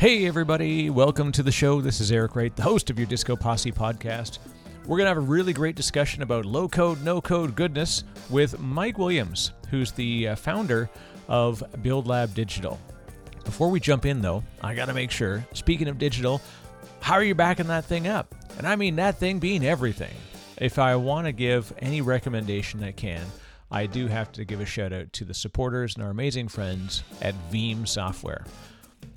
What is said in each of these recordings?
Hey, everybody, welcome to the show. This is Eric Wright, the host of your Disco Posse podcast. We're going to have a really great discussion about low code, no code goodness with Mike Williams, who's the uh, founder of Build Lab Digital. Before we jump in, though, I got to make sure, speaking of digital, how are you backing that thing up? And I mean that thing being everything. If I want to give any recommendation I can, I do have to give a shout out to the supporters and our amazing friends at Veeam Software.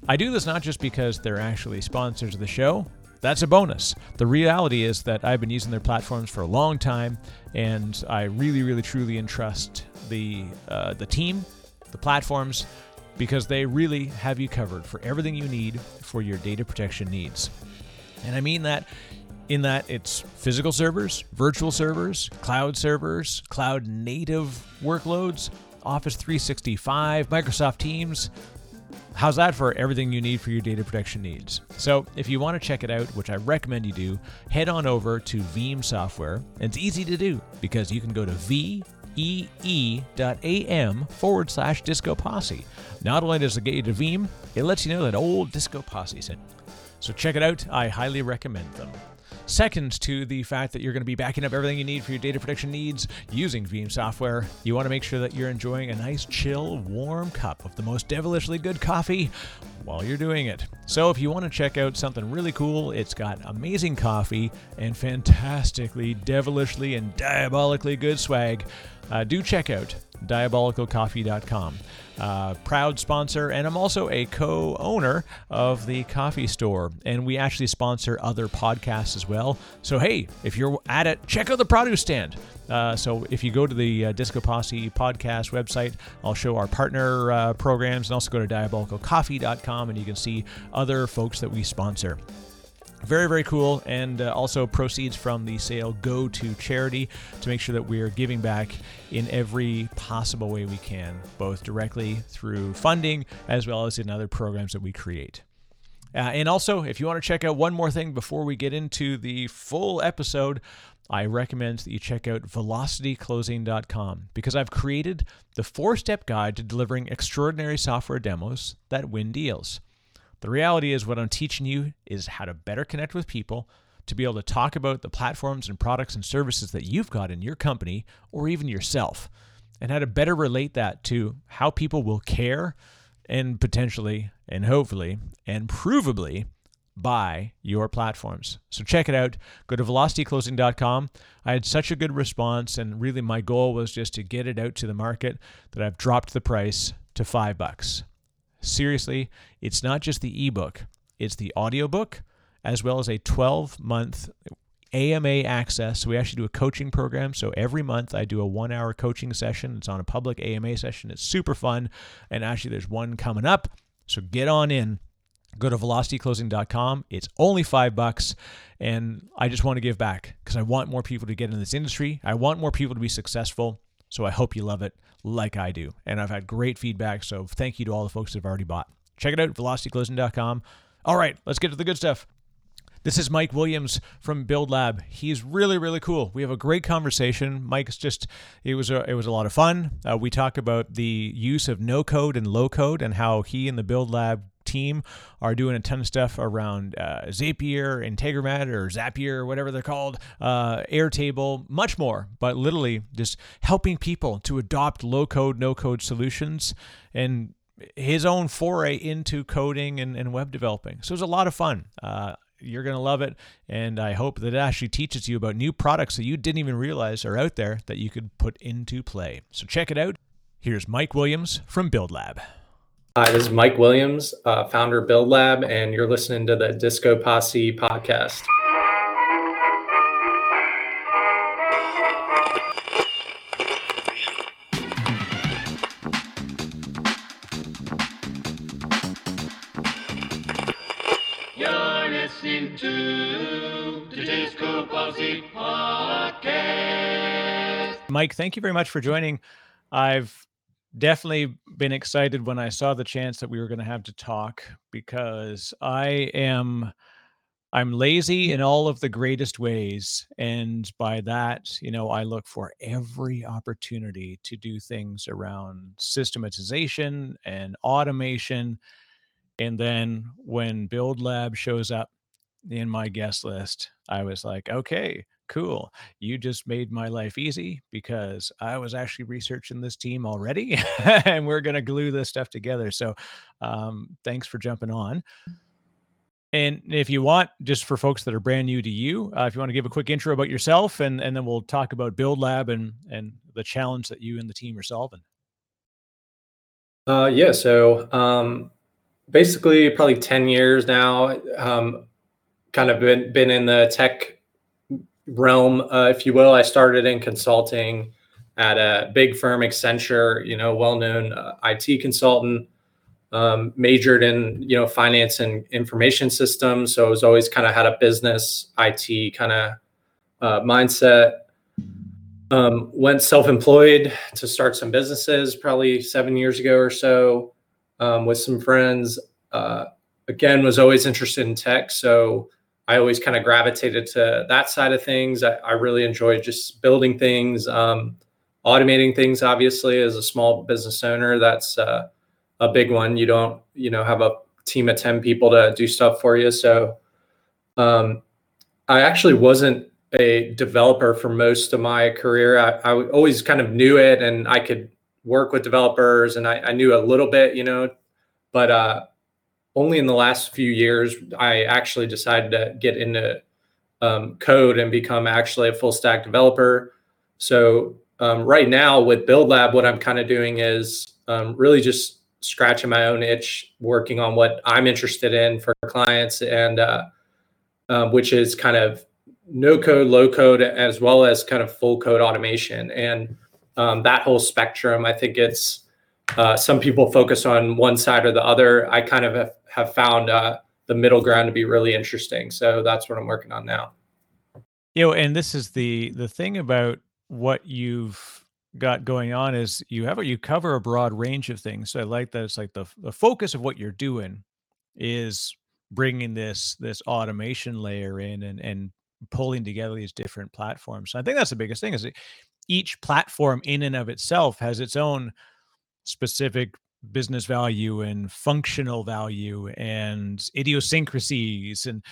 I do this not just because they're actually sponsors of the show. That's a bonus. The reality is that I've been using their platforms for a long time, and I really, really, truly entrust the uh, the team, the platforms, because they really have you covered for everything you need for your data protection needs. And I mean that in that it's physical servers, virtual servers, cloud servers, cloud native workloads, Office 365, Microsoft Teams, How's that for everything you need for your data protection needs? So, if you want to check it out, which I recommend you do, head on over to Veeam Software. It's easy to do because you can go to vee.am forward slash disco posse. Not only does it get you to Veeam, it lets you know that old disco posse sent. So, check it out. I highly recommend them. Second to the fact that you're going to be backing up everything you need for your data protection needs using Veeam software, you want to make sure that you're enjoying a nice, chill, warm cup of the most devilishly good coffee while you're doing it. So if you want to check out something really cool, it's got amazing coffee and fantastically, devilishly, and diabolically good swag. Uh, do check out diabolicalcoffee.com. Uh, proud sponsor, and I'm also a co owner of the coffee store. And we actually sponsor other podcasts as well. So, hey, if you're at it, check out the produce stand. Uh, so, if you go to the uh, Disco Posse podcast website, I'll show our partner uh, programs and also go to diabolicalcoffee.com and you can see other folks that we sponsor. Very, very cool. And uh, also, proceeds from the sale go to charity to make sure that we are giving back in every possible way we can, both directly through funding as well as in other programs that we create. Uh, and also, if you want to check out one more thing before we get into the full episode, I recommend that you check out velocityclosing.com because I've created the four step guide to delivering extraordinary software demos that win deals. The reality is, what I'm teaching you is how to better connect with people, to be able to talk about the platforms and products and services that you've got in your company or even yourself, and how to better relate that to how people will care and potentially and hopefully and provably buy your platforms. So check it out. Go to velocityclosing.com. I had such a good response, and really my goal was just to get it out to the market that I've dropped the price to five bucks seriously, it's not just the ebook, it's the audiobook as well as a 12 month AMA access. So we actually do a coaching program. So every month I do a one hour coaching session. It's on a public AMA session. It's super fun. And actually, there's one coming up. So get on in. Go to velocityclosing.com. It's only five bucks. And I just want to give back because I want more people to get in this industry. I want more people to be successful. So I hope you love it like I do. And I've had great feedback. So thank you to all the folks that have already bought. Check it out, velocityclosing.com. All right, let's get to the good stuff. This is Mike Williams from Build Lab. He's really, really cool. We have a great conversation. Mike's just it was a it was a lot of fun. Uh, we talk about the use of no code and low code and how he and the Build Lab team are doing a ton of stuff around uh, Zapier, Integromat, or Zapier, or whatever they're called, uh, Airtable, much more. But literally just helping people to adopt low code, no code solutions and his own foray into coding and, and web developing. So it was a lot of fun. Uh, you're going to love it. And I hope that it actually teaches you about new products that you didn't even realize are out there that you could put into play. So check it out. Here's Mike Williams from Build Lab. Hi, this is Mike Williams, uh, founder of Build Lab, and you're listening to the Disco Posse podcast. You're listening to the Disco Posse podcast. Mike, thank you very much for joining. I've definitely been excited when I saw the chance that we were going to have to talk because I am I'm lazy in all of the greatest ways and by that, you know, I look for every opportunity to do things around systematization and automation And then when Build Lab shows up in my guest list, I was like, okay, cool. You just made my life easy because I was actually researching this team already and we're going to glue this stuff together. So um, thanks for jumping on. And if you want, just for folks that are brand new to you, uh, if you want to give a quick intro about yourself, and and then we'll talk about Build Lab and and the challenge that you and the team are solving. Uh, yeah. So um, basically, probably ten years now. Um, kind of been been in the tech realm, uh, if you will. I started in consulting at a big firm, Accenture. You know, well known uh, IT consultant um, majored in you know finance and information systems so i was always kind of had a business it kind of uh, mindset um, went self-employed to start some businesses probably seven years ago or so um, with some friends uh, again was always interested in tech so i always kind of gravitated to that side of things i, I really enjoy just building things um, automating things obviously as a small business owner that's uh, a big one. You don't, you know, have a team of 10 people to do stuff for you. So um, I actually wasn't a developer for most of my career. I, I always kind of knew it and I could work with developers and I, I knew a little bit, you know, but uh, only in the last few years, I actually decided to get into um, code and become actually a full stack developer. So um, right now with Build Lab, what I'm kind of doing is um, really just scratching my own itch, working on what I'm interested in for clients, and uh, um, which is kind of no code, low code, as well as kind of full code automation. And um, that whole spectrum, I think it's uh, some people focus on one side or the other. I kind of have, have found uh, the middle ground to be really interesting. So that's what I'm working on now. You know, and this is the the thing about what you've got going on is you have you cover a broad range of things. So I like that it's like the the focus of what you're doing is bringing this this automation layer in and and pulling together these different platforms. So I think that's the biggest thing is that each platform in and of itself has its own specific business value and functional value and idiosyncrasies and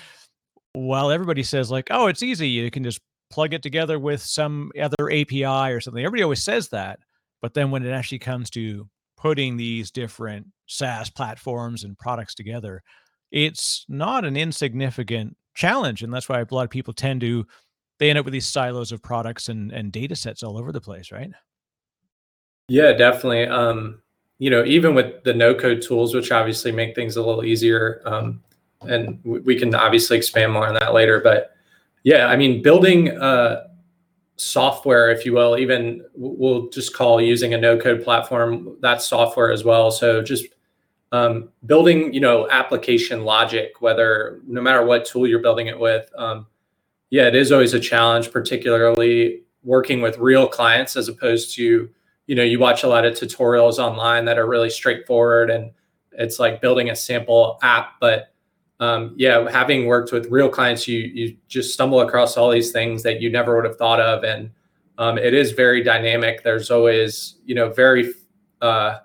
while everybody says like oh it's easy you can just plug it together with some other API or something. Everybody always says that. But then when it actually comes to putting these different SaaS platforms and products together, it's not an insignificant challenge. And that's why a lot of people tend to they end up with these silos of products and, and data sets all over the place, right? Yeah, definitely. Um, you know, even with the no code tools, which obviously make things a little easier. Um, and we can obviously expand more on that later, but yeah, I mean, building uh, software, if you will, even we'll just call using a no-code platform that's software as well. So just um, building, you know, application logic, whether no matter what tool you're building it with, um, yeah, it is always a challenge, particularly working with real clients as opposed to, you know, you watch a lot of tutorials online that are really straightforward and it's like building a sample app, but um, yeah, having worked with real clients, you you just stumble across all these things that you never would have thought of, and um, it is very dynamic. There's always, you know, very, uh,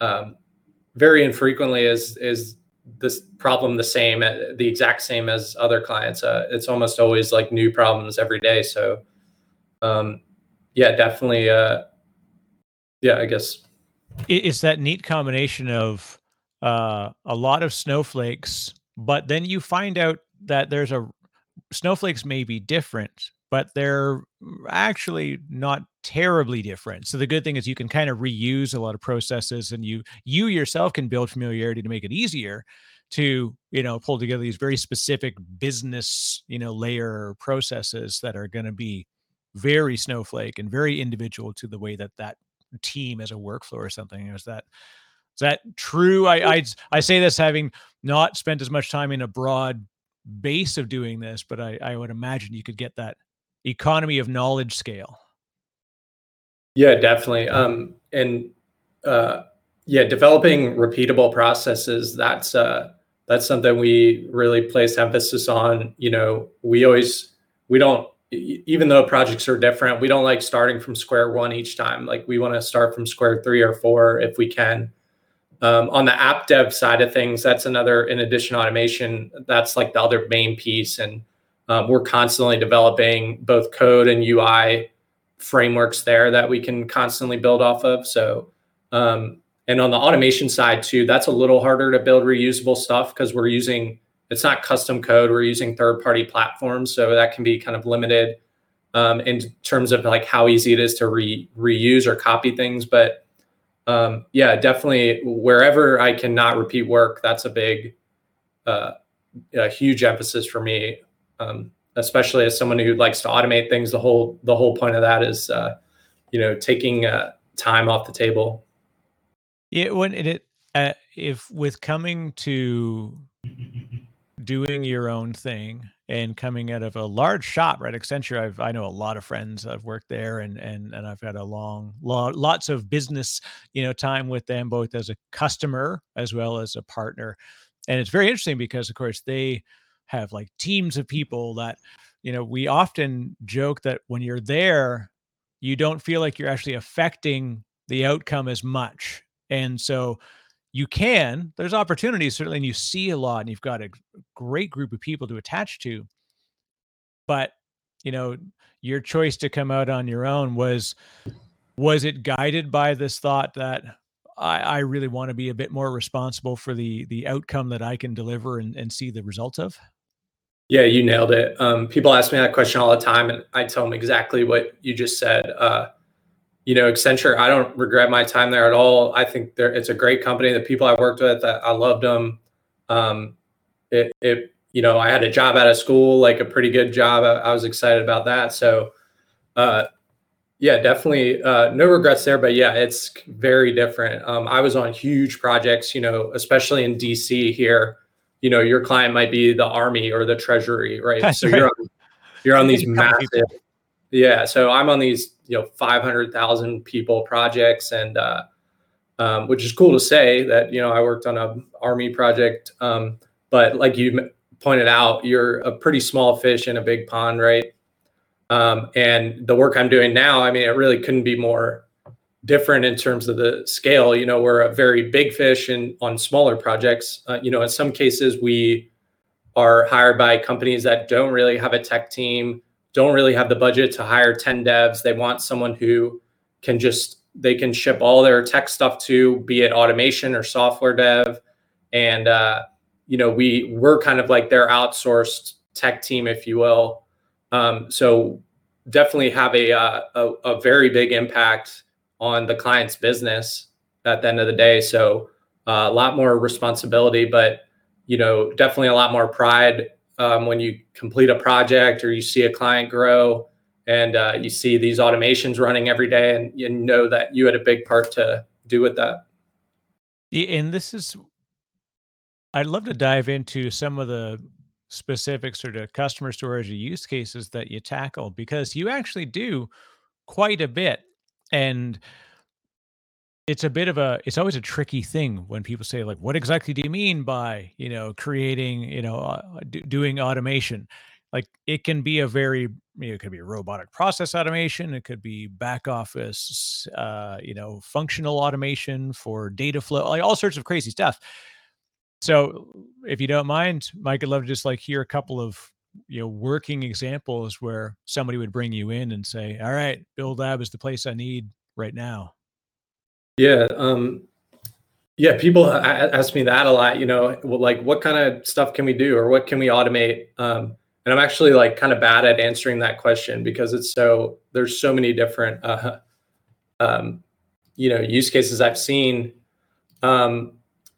um, very infrequently is is this problem the same, uh, the exact same as other clients. Uh, it's almost always like new problems every day. So, um, yeah, definitely. Uh, yeah, I guess it's that neat combination of uh, a lot of snowflakes but then you find out that there's a snowflakes may be different, but they're actually not terribly different. So the good thing is you can kind of reuse a lot of processes and you you yourself can build familiarity to make it easier to, you know, pull together these very specific business, you know, layer processes that are going to be very snowflake and very individual to the way that that team as a workflow or something is that is that true? I, I I say this having not spent as much time in a broad base of doing this, but I, I would imagine you could get that economy of knowledge scale. Yeah, definitely. Um, and uh, yeah, developing repeatable processes. That's uh, that's something we really place emphasis on. You know, we always we don't even though projects are different, we don't like starting from square one each time. Like we want to start from square three or four if we can Um, on the app dev side of things, that's another, in addition automation, that's like the other main piece. And um, we're constantly developing both code and UI frameworks there that we can constantly build off of. So, um, and on the automation side too, that's a little harder to build reusable stuff because we're using it's not custom code. We're using third party platforms, so that can be kind of limited um, in terms of like how easy it is to re- reuse or copy things. But um, yeah, definitely wherever I cannot repeat work, that's a big, uh, a huge emphasis for me. Um, especially as someone who likes to automate things, the whole the whole point of that is, uh, you know, taking uh, time off the table. Yeah, when it uh, if with coming to doing your own thing and coming out of a large shop, right? Accenture, I've I know a lot of friends I've worked there and and and I've had a long lot lots of business, you know, time with them both as a customer as well as a partner. And it's very interesting because of course they have like teams of people that you know, we often joke that when you're there, you don't feel like you're actually affecting the outcome as much. And so you can there's opportunities certainly and you see a lot and you've got a great group of people to attach to but you know your choice to come out on your own was was it guided by this thought that I, I really want to be a bit more responsible for the the outcome that I can deliver and, and see the results of? Yeah, you nailed it. Um, people ask me that question all the time, and I tell them exactly what you just said. Uh, you know, Accenture, I don't regret my time there at all. I think there it's a great company. The people I worked with, I loved them. Um, it, it, you know, I had a job out of school, like a pretty good job. I, I was excited about that. So, uh, yeah, definitely uh, no regrets there. But yeah, it's very different. Um, I was on huge projects, you know, especially in DC here. You know, your client might be the army or the treasury, right? That's so right. you're on, you're on these massive. Yeah, so I'm on these you know 500,000 people projects. And uh, um, which is cool to say that you know I worked on a army project um, but like you pointed out you're a pretty small fish in a big pond right? Um, and the work I'm doing now I mean it really couldn't be more different in terms of the scale. You know we're a very big fish and on smaller projects. Uh, you know in some cases we are hired by companies that don't really have a tech team don't really have the budget to hire 10 devs. They want someone who can just they can ship all their tech stuff to, be it automation or software dev. And uh, you know, we we're kind of like their outsourced tech team, if you will. Um, so definitely have a, uh, a a very big impact on the client's business at the end of the day. So uh, a lot more responsibility, but you know, definitely a lot more pride um, when you complete a project or you see a client grow and uh, you see these automations running every day and you know that you had a big part to do with that. And this is, I'd love to dive into some of the specifics or the customer stories or use cases that you tackle because you actually do quite a bit. And it's a bit of a it's always a tricky thing when people say like what exactly do you mean by you know creating you know uh, d- doing automation? Like it can be a very you know, it could be robotic process automation it could be back office uh, you know functional automation for data flow like all sorts of crazy stuff. So if you don't mind mike i'd love to just like hear a couple of you know working examples where somebody would bring you in and say all right build lab is the place i need right now yeah. Um, yeah. People ask me that a lot, you know, like what kind of stuff can we do or what can we automate? Um, and I'm actually like kind of bad at answering that question because it's so, there's so many different, uh, um, you know, use cases I've seen. Um,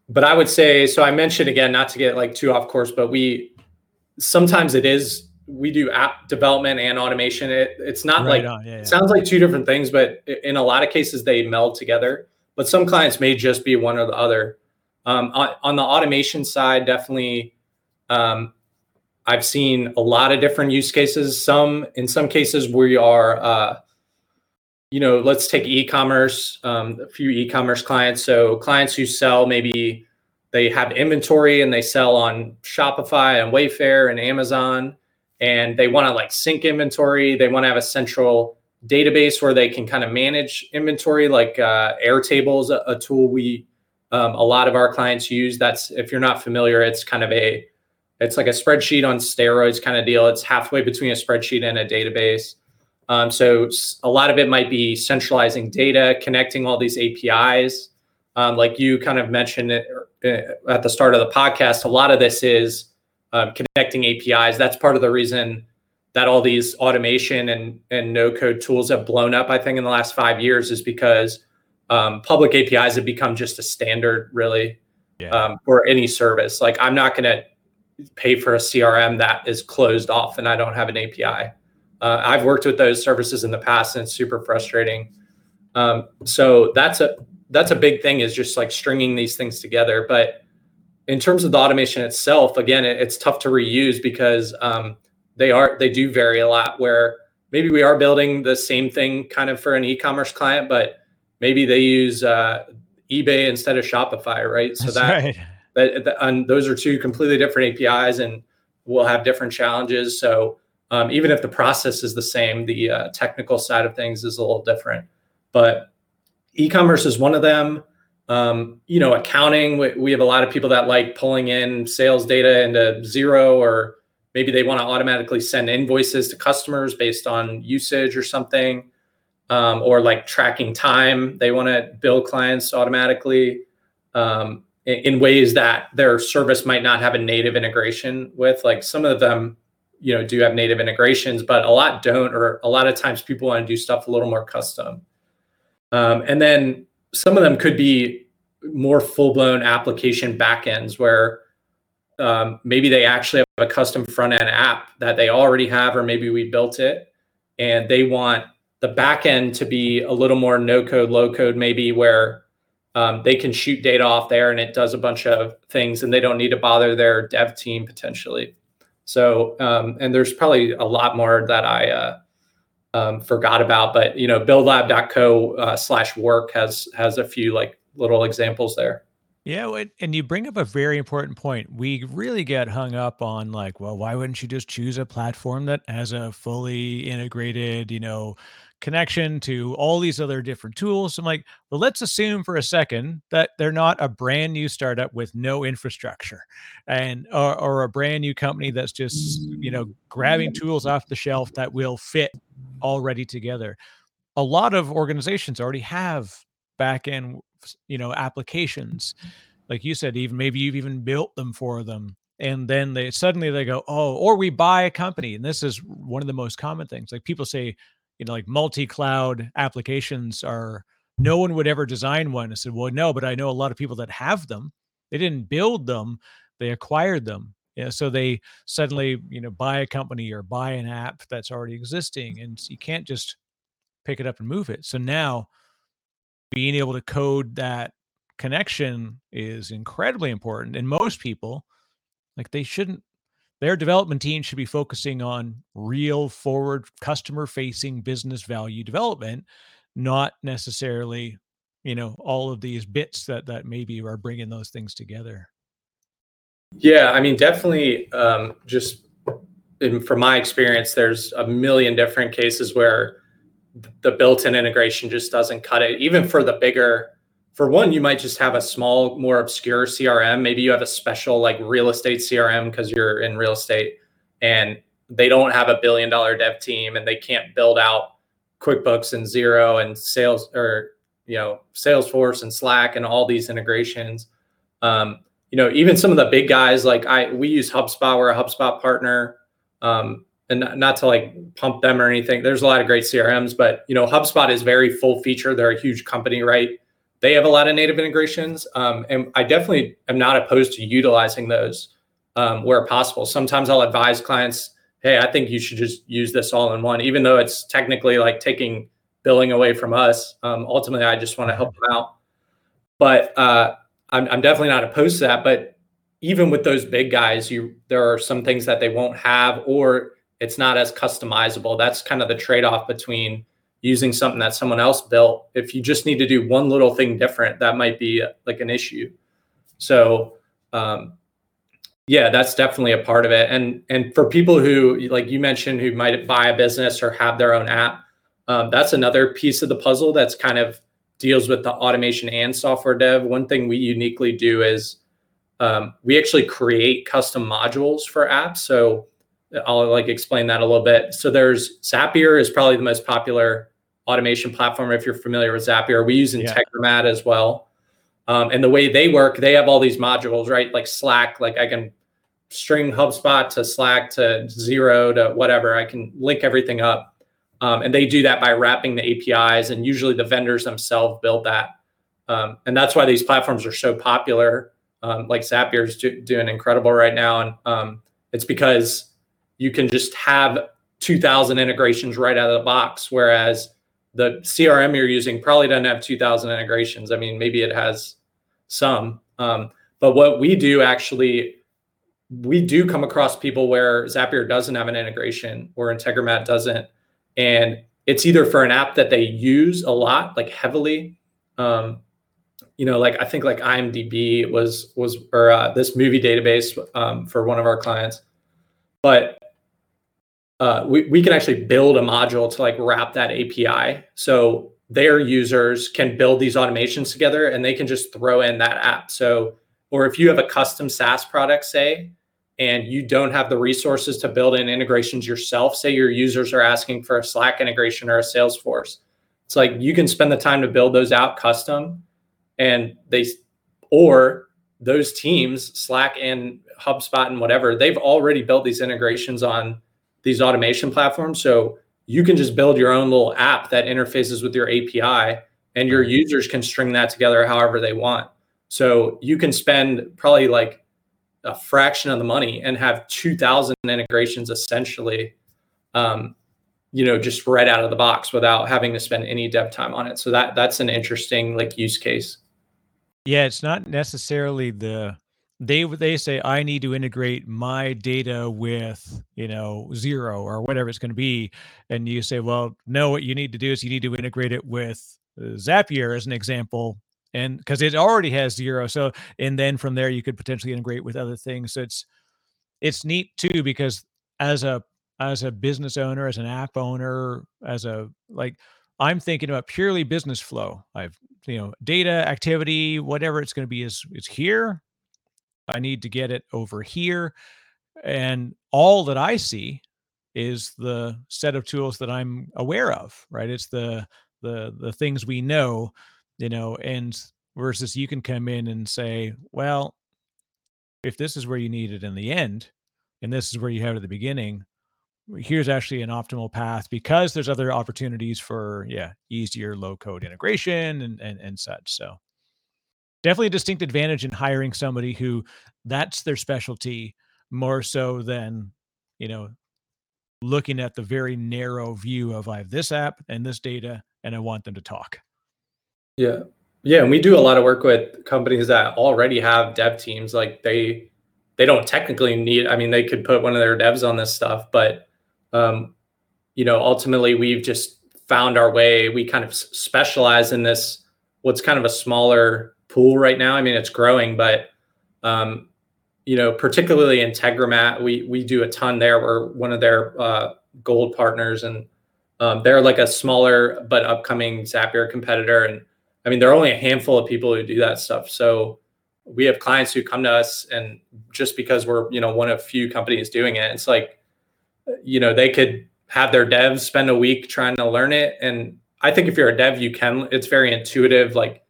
but I would say, so I mentioned again, not to get like too off course, but we, sometimes it is we do app development and automation. It, it's not right like yeah, yeah. it sounds like two different things, but in a lot of cases they meld together but some clients may just be one or the other. Um, on, on, the automation side, definitely, um, I've seen a lot of different use cases. Some, in some cases, we are, uh, you know, let's take e-commerce. Um, a few e-commerce clients. So clients who sell maybe they have inventory and they sell on Shopify and Wayfair and Amazon, and they want to like sync inventory. They want to have a central database where they can kind of manage inventory, like uh, Airtable is a, a tool we um, a lot of our clients use. That's if you're not familiar, it's kind of a it's like a spreadsheet on steroids kind of deal. It's halfway between a spreadsheet and a database. Um, so a lot of it might be centralizing data, connecting all these APIs. Um, like you kind of mentioned it uh, at the start of the podcast, a lot of this is um, connecting APIs. That's part of the reason that all these automation and, and no code tools have blown up, I think, in the last five years is because um, public APIs have become just a standard, really, yeah. um, for any service. Like, I'm not going to pay for a CRM that is closed off and I don't have an API. Uh, I've worked with those services in the past and it's super frustrating. Um, so that's a that's a big thing is just like stringing these things together. But in terms of the automation itself, again, it, it's tough to reuse because um, they are they do vary a lot. Where maybe we are building the same thing kind of for an e-commerce client, but maybe they use uh, eBay instead of Shopify, right? So That's that, right. that, that and those are two completely different APIs, and will have different challenges. So um, even if the process is the same, the uh, technical side of things is a little different. But e-commerce is one of them. Um, you know, accounting. We, we have a lot of people that like pulling in sales data into Xero, or maybe they want to automatically send invoices to customers based on usage or something um, or like tracking time they want to bill clients automatically um, in, in, ways that their service might not have a native integration with like some of them you know do have native integrations but a lot don't or a lot of times people want to do stuff a little more custom um, and then some of them could be more full-blown application backends where um, maybe they actually have a custom front end app that they already have, or maybe we built it, and they want the back end to be a little more no code, low code, maybe where um, they can shoot data off there and it does a bunch of things, and they don't need to bother their dev team potentially. So, um, and there's probably a lot more that I uh, um, forgot about, but you know, buildlab.co uh, slash work has has a few like little examples there. Yeah, and you bring up a very important point. We really get hung up on like, well, why wouldn't you just choose a platform that has a fully integrated, you know, connection to all these other different tools? I'm like, well, let's assume for a second that they're not a brand new startup with no infrastructure and or, or a brand new company that's just, you know, grabbing tools off the shelf that will fit already together. A lot of organizations already have back end you know applications. Mm-hmm. Like you said even maybe you've even built them for them and then they suddenly they go oh or we buy a company and this is one of the most common things. Like people say you know like multi-cloud applications are no one would ever design one. I said well no but i know a lot of people that have them. They didn't build them they acquired them. Yeah, so they suddenly you know buy a company or buy an app that's already existing and you can't just pick it up and move it. So now being able to code that connection is incredibly important. And most people, like they shouldn't, their development team should be focusing on real forward customer facing business value development, not necessarily, you know, all of these bits that that maybe are bringing those things together. Yeah, I mean, definitely. Um, just in, from my experience, there's a million different cases where the built-in integration just doesn't cut it. Even for the bigger, for one, you might just have a small, more obscure CRM. Maybe you have a special like real estate CRM because you're in real estate and they don't have a billion dollar dev team and they can't build out QuickBooks and Xero and sales or you know Salesforce and Slack and all these integrations. Um, you know, even some of the big guys like I we use HubSpot, we're a HubSpot partner. Um, and not to like pump them or anything. There's a lot of great CRMs, but you know, HubSpot is very full feature. They're a huge company, right? They have a lot of native integrations, um, and I definitely am not opposed to utilizing those um, where possible. Sometimes I'll advise clients, "Hey, I think you should just use this all in one," even though it's technically like taking billing away from us. Um, ultimately, I just want to help them out. But uh, I'm, I'm definitely not opposed to that. But even with those big guys, you there are some things that they won't have, or it's not as customizable. That's kind of the trade off between using something that someone else built. If you just need to do one little thing different, that might be like an issue. So, um, yeah, that's definitely a part of it. And and for people who, like you mentioned, who might buy a business or have their own app, um, that's another piece of the puzzle that's kind of deals with the automation and software dev. One thing we uniquely do is um, we actually create custom modules for apps. So I'll like explain that a little bit. So there's Zapier is probably the most popular automation platform if you're familiar with Zapier. We use Integromat yeah. as well. Um, and the way they work, they have all these modules, right? Like Slack, like I can string HubSpot to Slack to Xero to whatever. I can link everything up. Um, and they do that by wrapping the APIs, and usually the vendors themselves build that. Um, and that's why these platforms are so popular. Um, like Zapier is do, doing incredible right now, and um, it's because you can just have 2,000 integrations right out of the box, whereas the CRM you're using probably doesn't have 2,000 integrations. I mean, maybe it has some, um, but what we do actually we do come across people where Zapier doesn't have an integration or Integromat doesn't. And it's either for an app that they use a lot, like heavily. Um, you know, like I think like IMDb was was or uh, this movie database um, for one of our clients, but uh, we we can actually build a module to like wrap that API, so their users can build these automations together, and they can just throw in that app. So, or if you have a custom SaaS product, say, and you don't have the resources to build in integrations yourself, say your users are asking for a Slack integration or a Salesforce, it's like you can spend the time to build those out custom and they, or those teams, Slack and HubSpot and whatever, they've already built these integrations on these automation platforms. So you can just build your own little app that interfaces with your API and your users can string that together however they want. So you can spend probably like a fraction of the money and have 2000 integrations essentially um, you know just right out of the box without having to spend any dev time on it so that that's an interesting like use case yeah it's not necessarily the they they say i need to integrate my data with you know Xero or whatever it's going to be. And you say well no what you need to do is you need to integrate it with uh, zapier as an example and because it already has Xero, so and then from there you could potentially integrate with other things. So it's it's neat too because as a as a business owner as an app owner as a like i'm thinking about purely business flow. I've you know data activity whatever it's going to be is is here i need to get it over here and all that i see is the set of tools that i'm aware of right? It's the the the things we know you know, and versus you can come in and say, well, if this is where you need it in the end, and this is where you have it at the beginning, here's actually an optimal path because there's other opportunities for yeah easier low code integration and and, and such so definitely a distinct advantage in hiring somebody who that's their specialty more so than you know looking at the very narrow view of i have this app and this data and i want them to talk yeah. Yeah, and we do a lot of work with companies that already have dev teams. Like they they don't technically need. I mean, they could put one of their devs on this stuff, but um, you know, ultimately, we've just found our way. We kind of specialize in this. What's kind of a smaller pool right now. I mean, it's growing, but um, you know, particularly Integromat, we we do a ton there. We're one of their uh, gold partners, and um, they're like a smaller but upcoming Zapier competitor, and I mean, there are only a handful of people who do that stuff. So we have clients who come to us and just because we're, you know, one of few companies doing it, it's like, you know, they could have their devs spend a week trying to learn it. And I think if you're a dev, you can, it's very intuitive. Like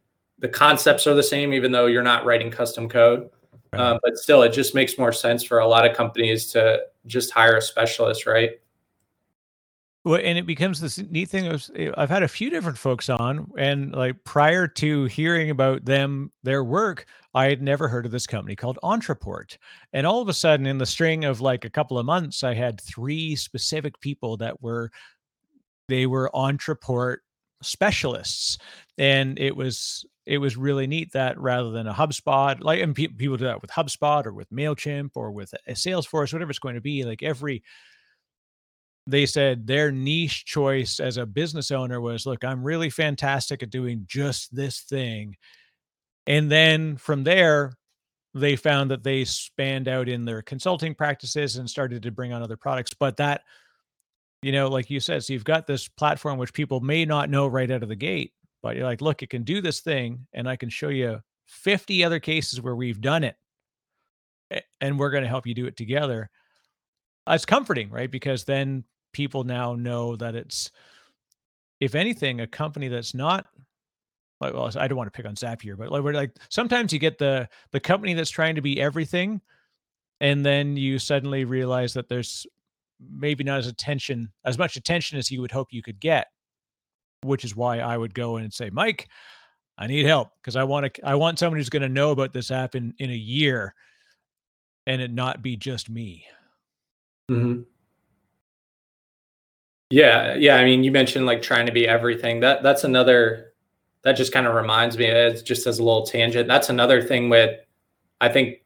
the concepts are the same, even though you're not writing custom code. Right. Um, but still, it just makes more sense for a lot of companies to just hire a specialist, right? Well, and it becomes this neat thing. Of, I've had a few different folks on, and like prior to hearing about them, their work, I had never heard of this company called Ontraport. And all of a sudden, in the string of like a couple of months, I had three specific people that were they were Ontraport specialists, and it was it was really neat that rather than a HubSpot, like and pe- people do that with HubSpot or with Mailchimp or with a Salesforce, whatever it's going to be, like every they said their niche choice as a business owner was look i'm really fantastic at doing just this thing. And then from there they found that they spanned out in their consulting practices and started to bring on other products but that you know like you said so you've got this platform which people may not know right out of the gate but you're like, look, it can do this thing, and I can show you 50 other cases where we've done it, and we're going to help you do it together. Uh, it's comforting, right? Because then people now know that it's, if anything, a company that's not like well, I don't want to pick on Zapier, but like we're like sometimes you get the the company that's trying to be everything, and then you suddenly realize that there's maybe not as attention as much attention as you would hope you could get, which is why I would go in and say, Mike, I need help because I want to I want someone who's going to know about this app in in a year, and it not be just me. hmm Yeah, yeah. I mean, you mentioned like trying to be everything. That that's another. That just kind of reminds me. It's just as a little tangent. That's another thing with, I think,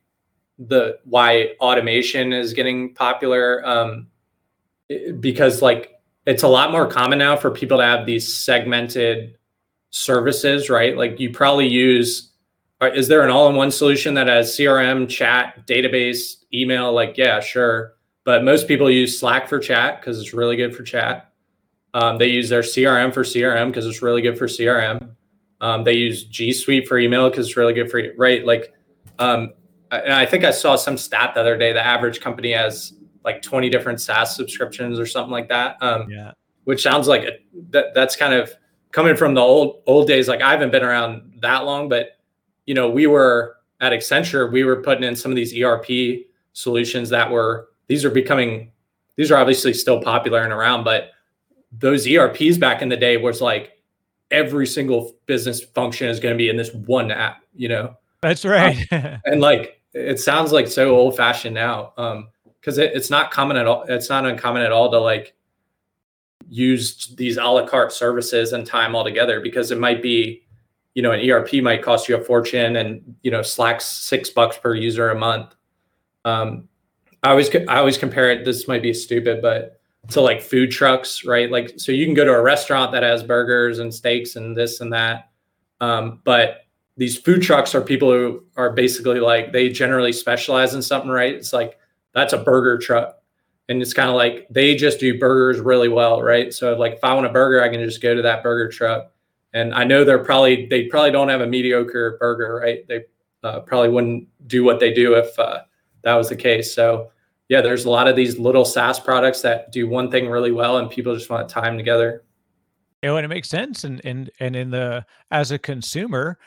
the why automation is getting popular. Um, because like it's a lot more common now for people to have these segmented services, right? Like you probably use. Is there an all-in-one solution that has CRM, chat, database, email? Like, yeah, sure but most people use Slack for chat because it's really good for chat. Um, they use their CRM for CRM because it's really good for CRM. Um, they use G Suite for email because it's really good for right. Like, um, I think I saw some stat the other day. The average company has like 20 different SaaS subscriptions or something like that. Um, Yeah. which sounds like a, that that's kind of coming from the old old days like i haven't been around that long but you know we were at accenture we were putting in some of these erp solutions that were these are becoming these are obviously still popular and around but those erps back in the day was like every single business function is going to be in this one app you know That's right. and like it sounds like so old fashioned now um because it, it's not common at all it's not uncommon at all to like use these a la carte services and time all together because it might be you know an erp might cost you a fortune and you know slack's six bucks per user a month. Um i always i always compare it this might be stupid but to like food trucks right? Like so you can go to a restaurant that has burgers and steaks and this and that um, but these food trucks are people who are basically like they generally specialize in something right? It's like that's a burger truck. And it's kind of like they just do burgers really well right? So like if i want a burger i can just go to that burger truck. And i know they're probably they probably don't have a mediocre burger right? They uh, probably wouldn't do what they do if uh, that was the case. So yeah there's a lot of these little saas products that do one thing really well and people just want time together. You know, and it makes sense. And and and in the as a consumer,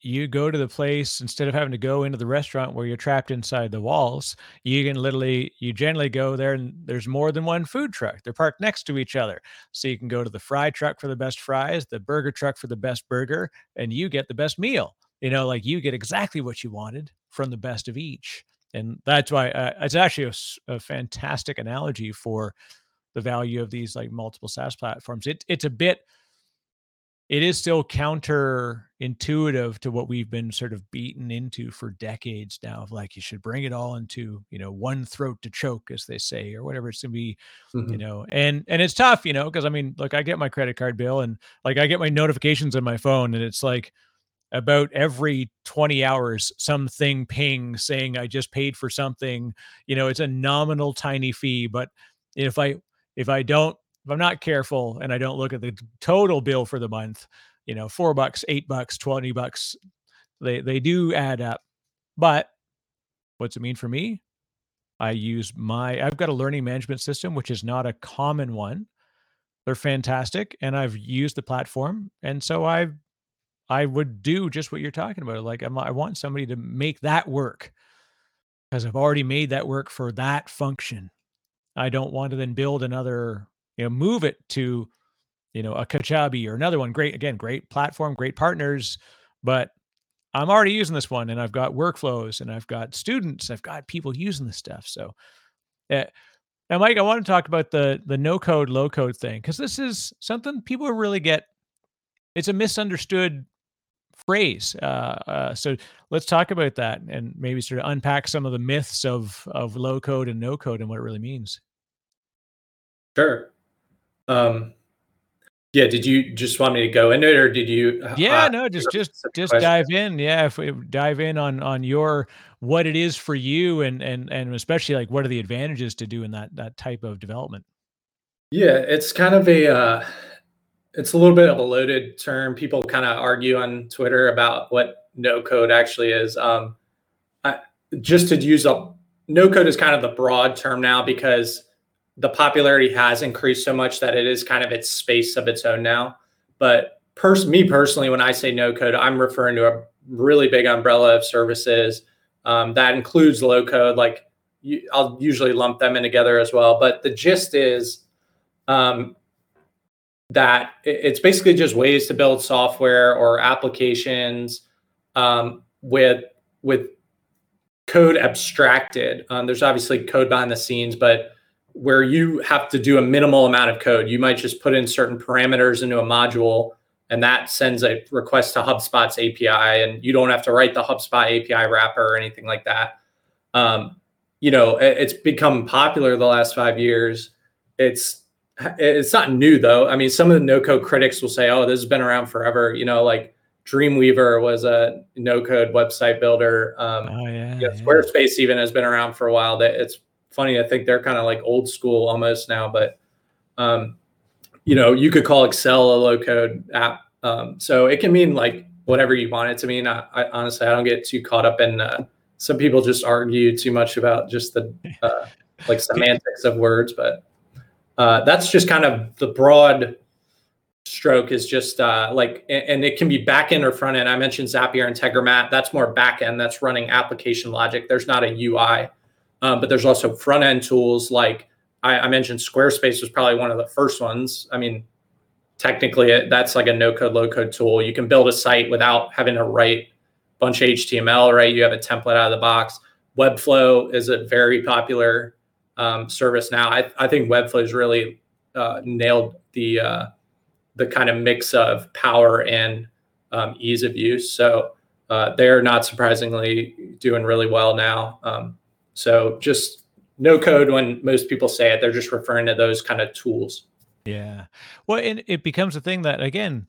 you go to the place instead of having to go into the restaurant where you're trapped inside the walls. You can literally you generally go there and there's more than one food truck. They're parked next to each other. So you can go to the fry truck for the best fries, the burger truck for the best burger, and you get the best meal. You know, like you get exactly what you wanted from the best of each. And that's why uh, it's actually a fantastic analogy for the value of these like multiple SaaS platforms. It, it's a bit, it is still counterintuitive to what we've been sort of beaten into for decades now of like you should bring it all into you know one throat to choke as they say or whatever it's gonna be you mm-hmm. know and and it's tough you know because i mean look i get my credit card bill and like i get my notifications on my phone and it's like about every 20 hours something ping saying i just paid for something you know it's a nominal tiny fee but if i if i don't if i'm not careful and i don't look at the total bill for the month you know four bucks eight bucks 20 bucks they they do add up but what's it mean for me i use my i've got a learning management system which is not a common one they're fantastic and i've used the platform and so i've I would do just what you're talking about. Like I'm, I want somebody to make that work because I've already made that work for that function. I don't want to then build another, you know, move it to, you know, a Kajabi or another one. Great, again, great platform, great partners, but I'm already using this one, and I've got workflows, and I've got students, I've got people using this stuff. So, uh, now, Mike, I want to talk about the the no code, low code thing because this is something people really get. It's a misunderstood phrase. Uh, uh, so let's talk about that and maybe sort of unpack some of the myths of of low code and no code and what it really means. sure um yeah did you just want me to go into it or did you Yeah, uh, no, just just just question? dive in. Yeah, if we dive in on on your what it is for you and and and especially like what are the advantages to doing that that type of development. Yeah, it's kind of a uh, it's a little bit of a loaded term. People kind of argue on Twitter about what no code actually is. Um, I, just to use a no code is kind of the broad term now because the popularity has increased so much that it is kind of its space of its own now. But pers- me personally, when I say no code, I'm referring to a really big umbrella of services um, that includes low code. Like you, I'll usually lump them in together as well. But the gist is um, that it's basically just ways to build software or applications um, with with code abstracted. Um, there's obviously code behind the scenes, but where you have to do a minimal amount of code, you might just put in certain parameters into a module, and that sends a request to HubSpot's API, and you don't have to write the HubSpot API wrapper or anything like that. Um, you know, it, it's become popular the last five years. It's it's not new though. I mean, some of the no code critics will say, "Oh, this has been around forever." You know, like Dreamweaver was a no code website builder. Um, oh yeah, you know, Squarespace even has been around for a while. That it's funny. I think they're kind of like old school almost now, but um, you know, you could call Excel a low code app. Um, so it can mean like whatever you want it to mean. I, I honestly, I don't get too caught up in. Uh, some people just argue too much about just the uh, like semantics of words, but uh, that's just kind of the broad stroke is just uh, like, and it can be back end or front end. I mentioned Zapier and Integromat. That's more back end. That's running application logic. There's not a UI, um, but there's also front end tools like I, I, mentioned. Squarespace was probably one of the first ones. I mean, technically, it, that's like a no code, low code tool. You can build a site without having to write a bunch of HTML. Right? You have a template out of the box. Webflow is a very popular um, service now. I, I think Webflow has really uh, nailed the uh, the kind of mix of power and um, ease of use. So uh, they're not surprisingly doing really well now. Um, so just no code when most people say it, they're just referring to those kind of tools. Yeah. Well, and it becomes a thing that again,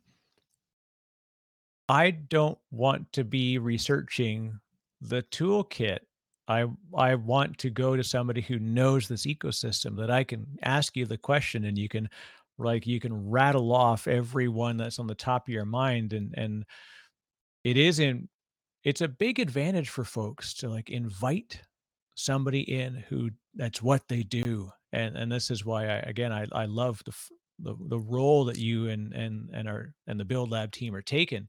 I don't want to be researching the toolkit I I want to go to somebody who knows this ecosystem that I can ask you the question and you can like you can rattle off every one that's on the top of your mind and and it is in it's a big advantage for folks to like invite somebody in who that's what they do and and this is why I again I I love the the, the role that you and and and our and the build lab team are taking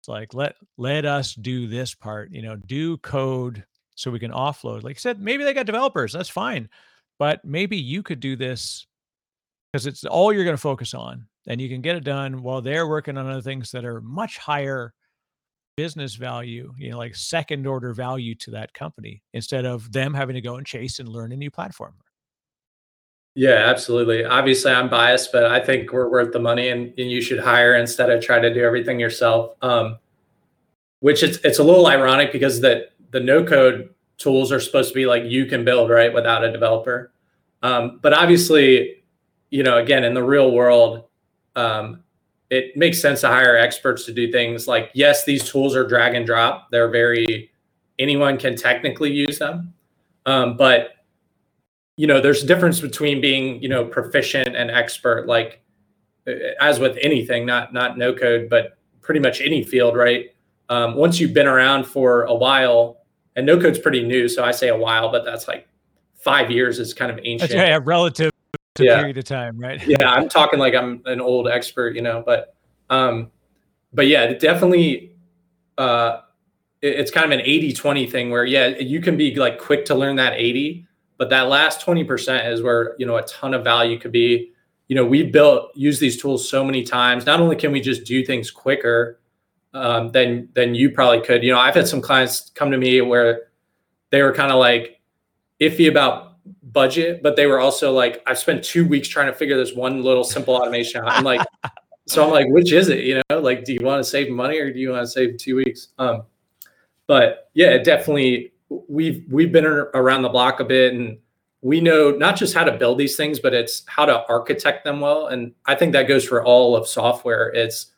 it's like let let us do this part you know do code so we can offload. Like I said, maybe they got developers. That's fine. But maybe you could do this because it's all you're going to focus on and you can get it done while they're working on other things that are much higher business value, you know, like second order value to that company instead of them having to go and chase and learn a new platform. Yeah, absolutely. Obviously, I'm biased, but I think we're worth the money and, and you should hire instead of try to do everything yourself. Um, which it's, it's a little ironic because that the no code tools are supposed to be like you can build right without a developer. Um, but obviously, you know, again, in the real world, um, it makes sense to hire experts to do things like, yes, these tools are drag and drop. They're very, anyone can technically use them. Um, but, you know, there's a difference between being, you know, proficient and expert, like as with anything, not, not no code, but pretty much any field, right? Um, once you've been around for a while, and no code's pretty new, so I say a while, but that's like five years is kind of ancient. yeah, right, relative to yeah. period of time, right? yeah, I'm talking like I'm an old expert, you know, but um, but yeah, definitely uh it's kind of an 80-20 thing where yeah, you can be like quick to learn that 80, but that last 20% is where you know a ton of value could be. You know, we built use these tools so many times. Not only can we just do things quicker, um, than than you probably could. You know, I've had some clients come to me where they were kind of like iffy about budget, but they were also like, I've spent two weeks trying to figure this one little simple automation out. I'm like, so I'm like, which is it? You know, like, do you want to save money or do you want to save two weeks? Um, but yeah, definitely we've we've been around the block a bit and we know not just how to build these things, but it's how to architect them well. And I think that goes for all of software. It's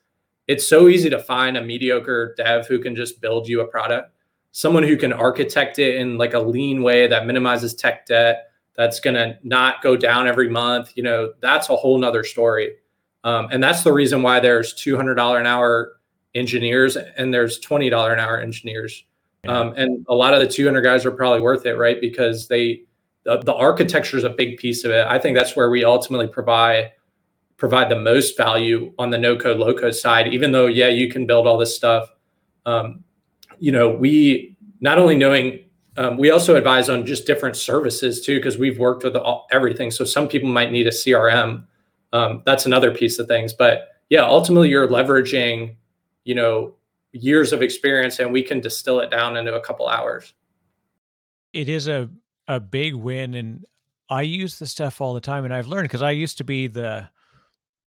it's so easy to find a mediocre dev who can just build you a product someone who can architect it in like a lean way that minimizes tech debt that's going to not go down every month you know that's a whole nother story Um, and that's the reason why there's $200 an hour engineers and there's $20 an hour engineers. Um, and a lot of the 200 guys are probably worth it, right? Because they, the, the architecture is a big piece of it. I think that's where we ultimately provide provide the most value on the no code low code side. Even though, yeah, you can build all this stuff. Um, you know, we not only knowing um, we also advise on just different services too, because we've worked with all, everything. So some people might need a CRM. Um, that's another piece of things. But yeah, ultimately you're leveraging, you know, years of experience, and we can distill it down into a couple hours. It is a a big win, and I use the stuff all the time, and I've learned because I used to be the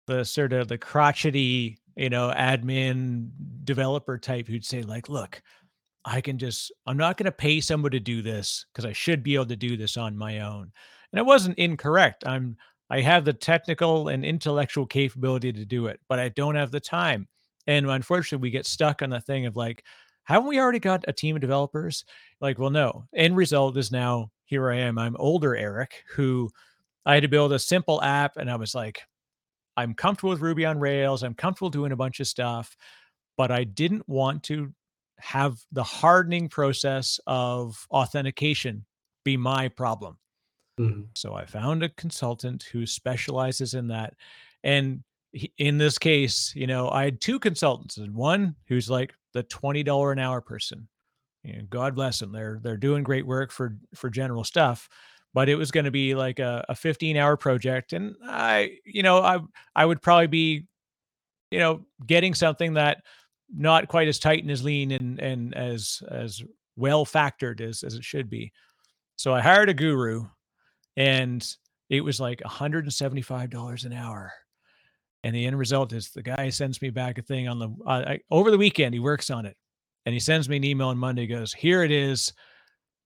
the sort of the crotchety, you know, admin developer type who'd say like, look, I can just, I'm not going to pay someone to do this because I should be able to do this on my own. And it wasn't incorrect. I'm, I have the technical and intellectual capability to do it, but I don't have the time. And unfortunately, we get stuck on the thing of like, haven't we already got a team of developers? Like, well, no. End result is now here I am. I'm older Eric, who I had to build a simple app, and I was like, I'm comfortable with Ruby on Rails. I'm comfortable doing a bunch of stuff, but I didn't want to have the hardening process of authentication be my problem. Mm-hmm. So I found a consultant who specializes in that. And he, in this case, you know, I had two consultants and one who's like the $20 an hour person. You know, God bless them. They're they're doing great work for for general stuff but it was going to be like a, a 15 hour project and i you know i i would probably be you know getting something that not quite as tight and as lean and and as as well factored as as it should be so i hired a guru and it was like $175 an hour and the end result is the guy sends me back a thing on the uh, I, over the weekend he works on it and he sends me an email on monday goes here it is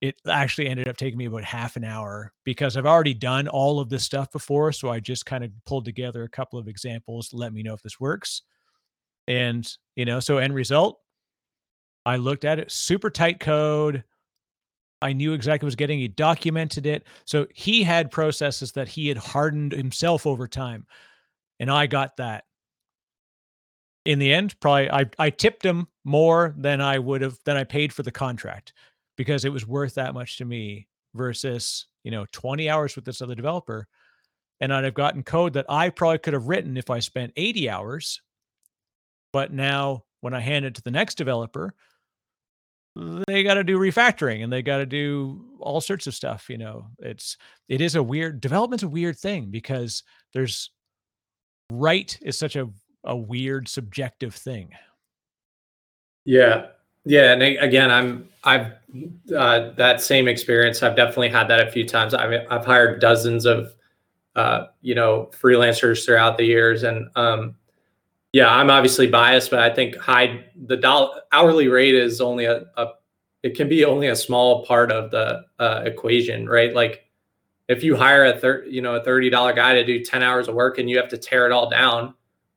it actually ended up taking me about half an hour because I've already done all of this stuff before. So I just kind of pulled together a couple of examples to let me know if this works. And, you know, so end result, I looked at it, super tight code. I knew exactly what was getting. He documented it. So he had processes that he had hardened himself over time. And I got that. In the end, probably I, I tipped him more than I would have than I paid for the contract because it was worth that much to me versus, you know, 20 hours with this other developer. And I'd have gotten code that I probably could have written if I spent 80 hours. But now when I hand it to the next developer, they got to do refactoring and they got to do all sorts of stuff. You know, it's, it is a weird development's a weird thing because there's right is such a, a weird subjective thing. Yeah. Yeah, and again, I'm I've uh, that same experience. I've definitely had that a few times. I've I've hired dozens of uh, you know freelancers throughout the years, and um, yeah, I'm obviously biased, but I think high the dollar hourly rate is only a, a it can be only a small part of the uh, equation, right? Like if you hire a thir- you know a thirty dollar guy to do ten hours of work and you have to tear it all down,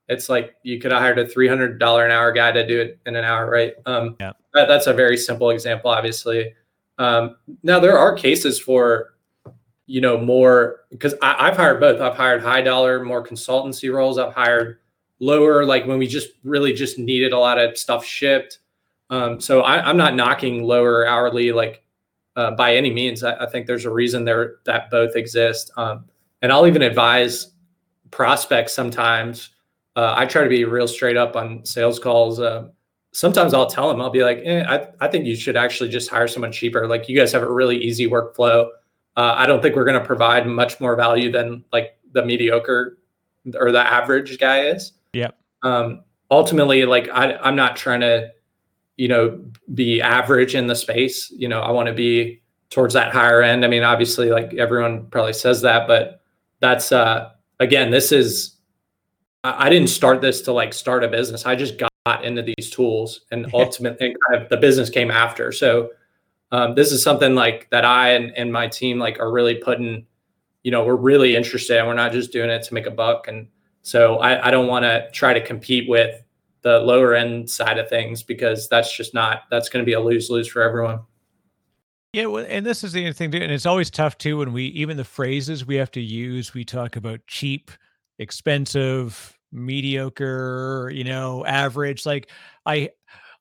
it's like you could have hired a three hundred dollar an hour guy to do it in an hour, right? Um, yeah. That, that's a very simple example, obviously. Um, now there are cases for, you know, more because I've hired both. I've hired high dollar, more consultancy roles. I've hired lower, like when we just really just needed a lot of stuff shipped. Um, so I, am not knocking lower hourly like uh, by any means. I, I, think there's a reason there that both exist. Um, and I'll even advise prospects sometimes. Uh, I try to be real straight up on sales calls. Uh, sometimes I'll tell them, I'll be like, eh, I, I think you should actually just hire someone cheaper. Like you guys have a really easy workflow. Uh, I don't think we're going to provide much more value than like the mediocre or the average guy is. Yep. Um, ultimately, like I, I'm not trying to, you know, be average in the space. You know, I want to be towards that higher end. I mean, obviously, like everyone probably says that, but that's uh, again, this is. I, I didn't start this to like start a business. I just got into these tools and ultimately kind of the business came after so um, this is something like that i and, and my team like are really putting you know we're really interested and we're not just doing it to make a buck and so i, I don't want to try to compete with the lower end side of things because that's just not that's going to be a lose lose for everyone yeah, well, and this is the thing too, and it's always tough too when we even the phrases we have to use. We talk about cheap, expensive, mediocre, you know, average. Like I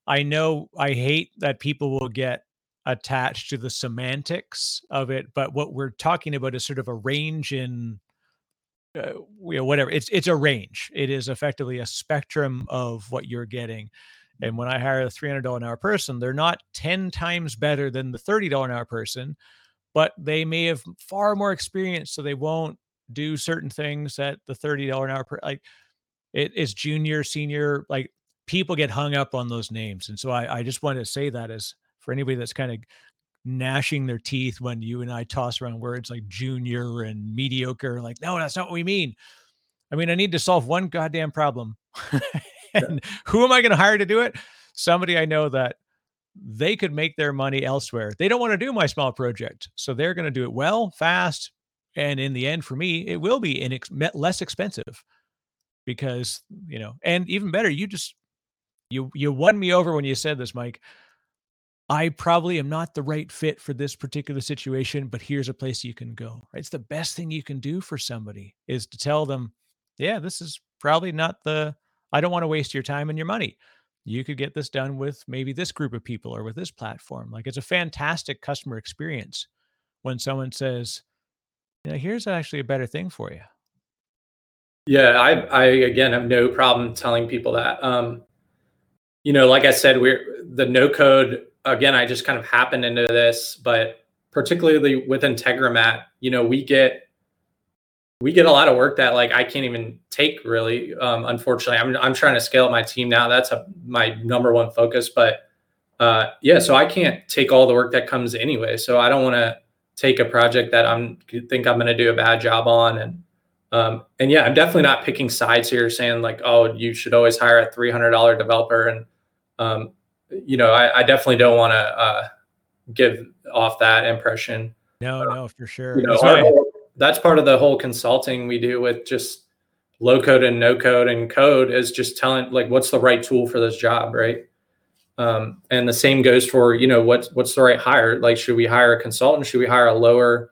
I know I hate that people will get attached to the semantics of it, but what we're talking about is sort of a range in uh, you know whatever it's it's a range. It is effectively a spectrum of what you're getting. And when i hire a $300 an hour person they're not 10 times better than the $30 an hour person but they may have far more experience so they won't do certain things that the $30 an hour per like it is junior senior like people get hung up on those names. And so i, I just want to say that as for anybody that's kind of gnashing their teeth when you and I toss around words like junior and mediocre. Like, no, that's not what we mean. I mean, I need to solve one goddamn problem. and who am I going to hire to do it? Somebody I know that they could make their money elsewhere. They don't want to do my small project. So they're going to do it well, fast. And in the end, for me, it will be inex- less expensive because, you know, and even better, you just, you, you won me over when you said this, Mike. I probably am not the right fit for this particular situation, but here's a place you can go. Right? It's the best thing you can do for somebody is to tell them, yeah, this is probably not the, I don't want to waste your time and your money. You could get this done with maybe this group of people or with this platform. Like it's a fantastic customer experience when someone says, you know, here's actually a better thing for you. Yeah, I, I again have no problem telling people that. Um, you know, like I said, we're the no code again, I just kind of happened into this, but particularly with Integromat, you know, we get we get a lot of work that like I can't even take really. Um, unfortunately, I'm I'm trying to scale up my team now. That's a, my number one focus. But uh, yeah, so I can't take all the work that comes anyway. So I don't want to take a project that I'm think I'm going to do a bad job on. And um, and yeah, I'm definitely not picking sides here, saying like, oh, you should always hire a $300 developer. And um, you know, I, I definitely don't want to uh, give off that impression. No, uh, no, for sure. You know, whole, that's part of the whole consulting we do with just low code and no code and code is just telling like what's the right tool for this job, right? Um, and the same goes for you know what's what's the right hire. Like, should we hire a consultant? Should we hire a lower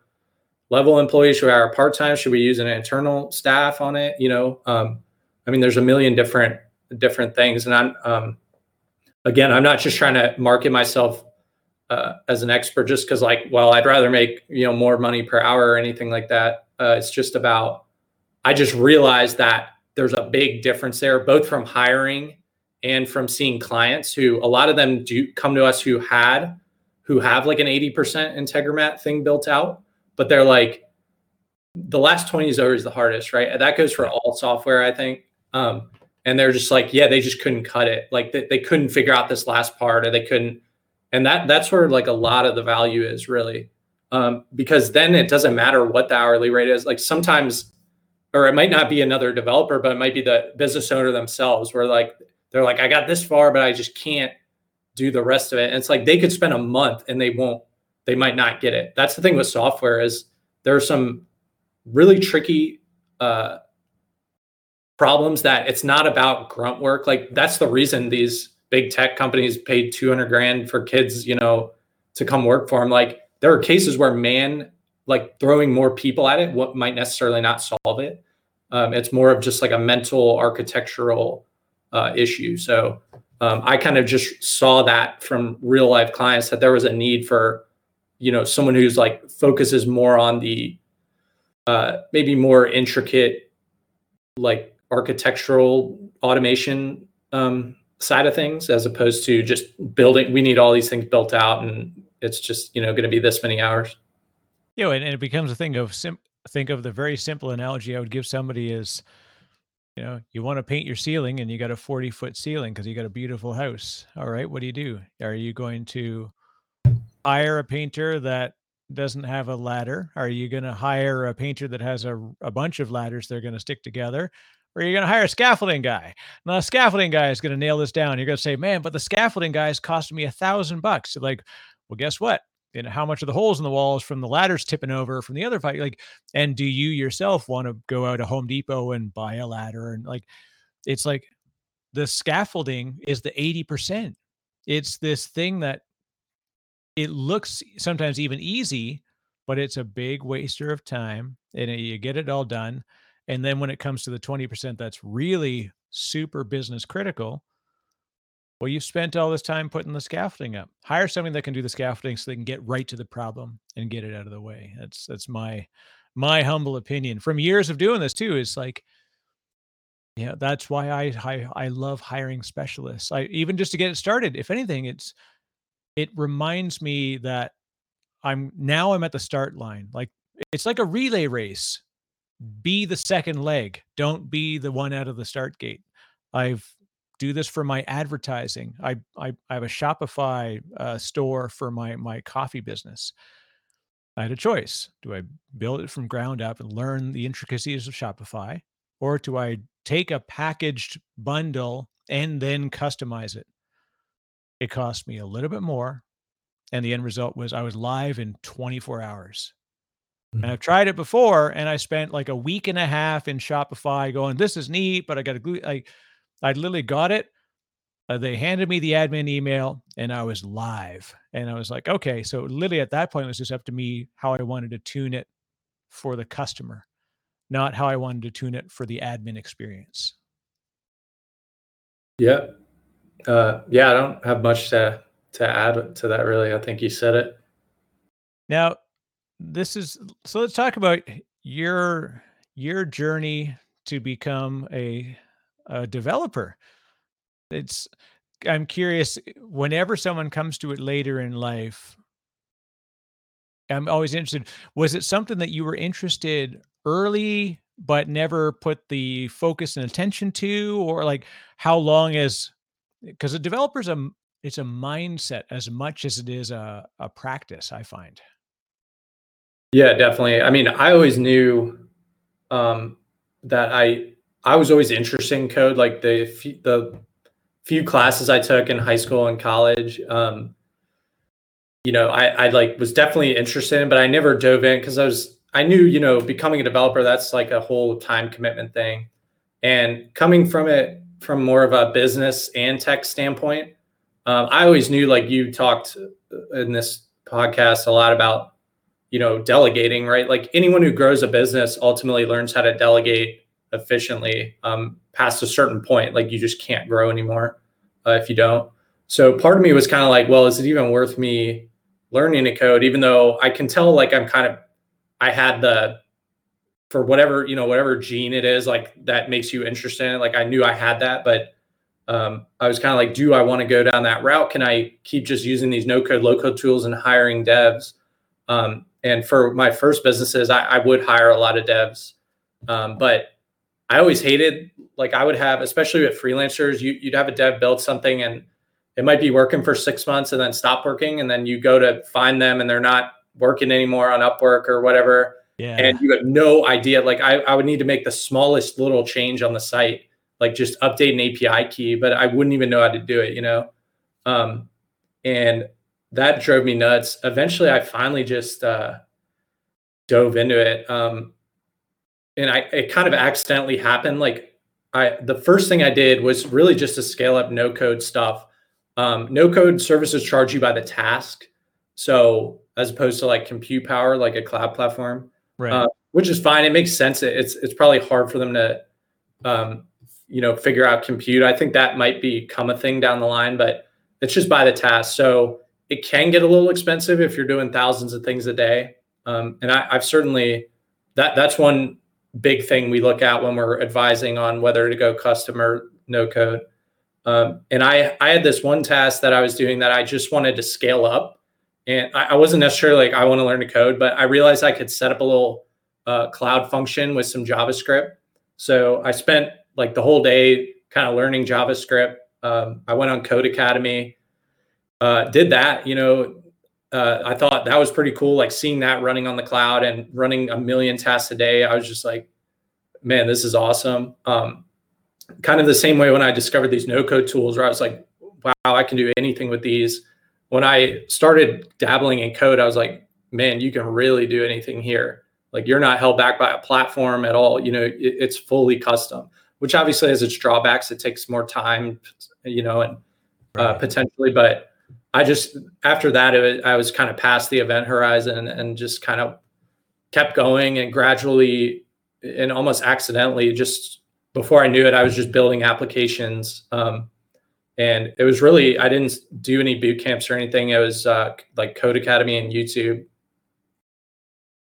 level employee? Should we hire a part time? Should we use an internal staff on it? You know, um, I mean, there's a million different different things, and I'm um, again, I'm not just trying to market myself uh, as an expert just because, like, well, I'd rather make you know more money per hour or anything like that. Uh, it's just about I just realized that there's a big difference there, both from hiring and from seeing clients who a lot of them do come to us who had who have like an 80% Integromat thing built out, but they're like the last 20 is always the hardest, right? That goes for all software, I think. Um, and they're just like yeah they just couldn't cut it. Like they, they couldn't figure out this last part or they couldn't and that that's where like a lot of the value is really. Um, because then it doesn't matter what the hourly rate is. Like sometimes or it might not be another developer but it might be the business owner themselves where like they're like i got this far but i just can't do the rest of it. And it's like they could spend a month and they won't they might not get it. That's the thing with software is there are some really tricky uh, problems that it's not about grunt work. Like that's the reason these big tech companies paid 200 grand for kids, you know, to come work for them. Like there are cases where man, like throwing more people at it, what might necessarily not solve it. Um, it's more of just like a mental architectural uh, issue. So um, I kind of just saw that from real life clients that there was a need for, you know, someone who's like focuses more on the uh, maybe more intricate, like architectural automation um, side of things as opposed to just building we need all these things built out and it's just you know going to be this many hours. You know and, and it becomes a thing of sim- think of the very simple analogy i would give somebody is you know you want to paint your ceiling and you got a 40 foot ceiling because you got a beautiful house. All right what do you do? Are you going to hire a painter that doesn't have a ladder? Are you going to hire a painter that has a, a bunch of ladders they're going to stick together or you're going to hire a scaffolding guy. Now, the scaffolding guy is going to nail this down. You're going to say, man, but the scaffolding guy is costing me a thousand bucks. Like, well, guess what? You know, how much of the holes in the walls from the ladders tipping over from the other fight? Like, and do you yourself want to go out to Home Depot and buy a ladder? And like, it's like the scaffolding is the 80%. It's this thing that it looks sometimes even easy, but it's a big waster of time and uh, you get it all done And then when it comes to the 20% that's really super business critical, well, you've spent all this time putting the scaffolding up. Hire somebody that can do the scaffolding so they can get right to the problem and get it out of the way. That's that's my my humble opinion from years of doing this too. Is like, yeah, that's why I I, I love hiring specialists. I even just to get it started. If anything, it's it reminds me that I'm now I'm at the start line. Like it's like a relay race. Be the second leg. Don't be the one out of the start gate. I've do this for my advertising. I I, I have a Shopify uh, store for my my coffee business. I had a choice. Do I build it from ground up and learn the intricacies of Shopify, or do I take a packaged bundle and then customize it? It cost me a little bit more, and the end result was I was live in 24 hours. And Mhm. I've tried it before, and I spent like a week and a half in Shopify going, "This is neat," but I got a glue. Like, I literally got it. Uh, they handed me the admin email, and I was live. And I was like, "Okay." So literally at that point, it was just up to me how I wanted to tune it for the customer, not how I wanted to tune it for the admin experience. Yeah. Uh, yeah, I don't have much to to add to that really. I think you said it. Now, this is so. Let's talk about your your journey to become a a developer. It's I'm curious. Whenever someone comes to it later in life, I'm always interested. Was it something that you were interested early, but never put the focus and attention to, or like how long is because a developer's a it's a mindset as much as it is a, a practice. I find. Yeah, definitely. I mean, I always knew um, that I I was always interested in code. Like the few, the few classes I took in high school and college, um, you know, I, I like was definitely interested in, but I never dove in because I was I knew you know becoming a developer that's like a whole time commitment thing, and coming from it from more of a business and tech standpoint, um, I always knew like you talked in this podcast a lot about you know delegating right? Like anyone who grows a business ultimately learns how to delegate efficiently um, past a certain point. Like you just can't grow anymore uh, if you don't. So part of me was kind of like well is it even worth me learning to code? Even though i can tell like i'm kind of i had the for whatever you know whatever gene it is like that makes you interested in it like i knew i had that but um, i was kind of like do i want to go down that route? Can i keep just using these no code low code tools and hiring devs? Um, and for my first businesses, I, I would hire a lot of devs. Um, but I always hated, like, I would have, especially with freelancers, you, you'd have a dev build something and it might be working for six months and then stop working. And then you go to find them and they're not working anymore on Upwork or whatever. Yeah. And you have no idea. Like, I, I would need to make the smallest little change on the site, like just update an API key, but I wouldn't even know how to do it, you know? Um, and that drove me nuts. Eventually, I finally just uh, dove into it, um, and I it kind of accidentally happened. Like I, the first thing I did was really just to scale up no code stuff. Um, no code services charge you by the task, so as opposed to like compute power, like a cloud platform, right. uh, which is fine. It makes sense. It's it's probably hard for them to, um, you know, figure out compute. I think that might become a thing down the line, but it's just by the task. So it can get a little expensive if you're doing thousands of things a day. Um, and I, I've certainly that that's one big thing we look at when we're advising on whether to go custom or no code. Um, and I I had this one task that I was doing that I just wanted to scale up, and I, I wasn't necessarily like I want to learn to code, but I realized I could set up a little uh, cloud function with some JavaScript. So I spent like the whole day kind of learning JavaScript. Um, I went on Codecademy uh, did that, you know, uh, I thought that was pretty cool. Like seeing that running on the cloud and running a million tasks a day, I was just like, man, this is awesome. Um, kind of the same way when I discovered these no code tools, where I was like, wow, I can do anything with these. When I started dabbling in code, I was like, man, you can really do anything here. Like you're not held back by a platform at all. You know, it, it's fully custom, which obviously has its drawbacks. It takes more time, you know, and uh, Right. potentially, but I just after that I was kind of past the event horizon and just kind of kept going and gradually and almost accidentally, just before I knew it, I was just building applications. Um, and it was really I didn't do any boot camps or anything. It was uh, like Codecademy and YouTube.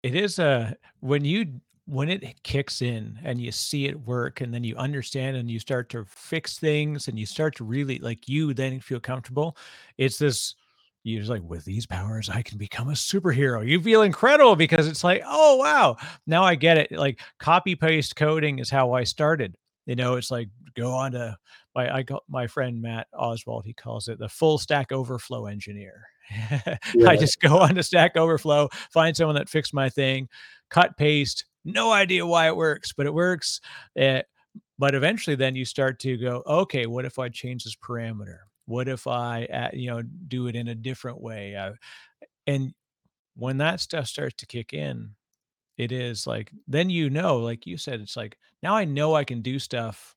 It is a uh, when you when it kicks in and you see it work and then you understand and you start to fix things and you start to really like you then feel comfortable. It's this you're just like with these powers i can become a superhero you feel incredible because it's like oh wow now i get it like copy paste coding is how i started you know it's like go on to my I got my friend Matt Oswald, he calls it the full stack overflow engineer. yeah. I just go on to Stack Overflow, find someone that fixed my thing, cut paste, no idea why it works, but it works. Uh, but eventually, then you start to go, okay, what if I change this parameter? What if I, uh, you know, do it in a different way? Uh, and when that stuff starts to kick in, it is like then you know, like you said, it's like now I know I can do stuff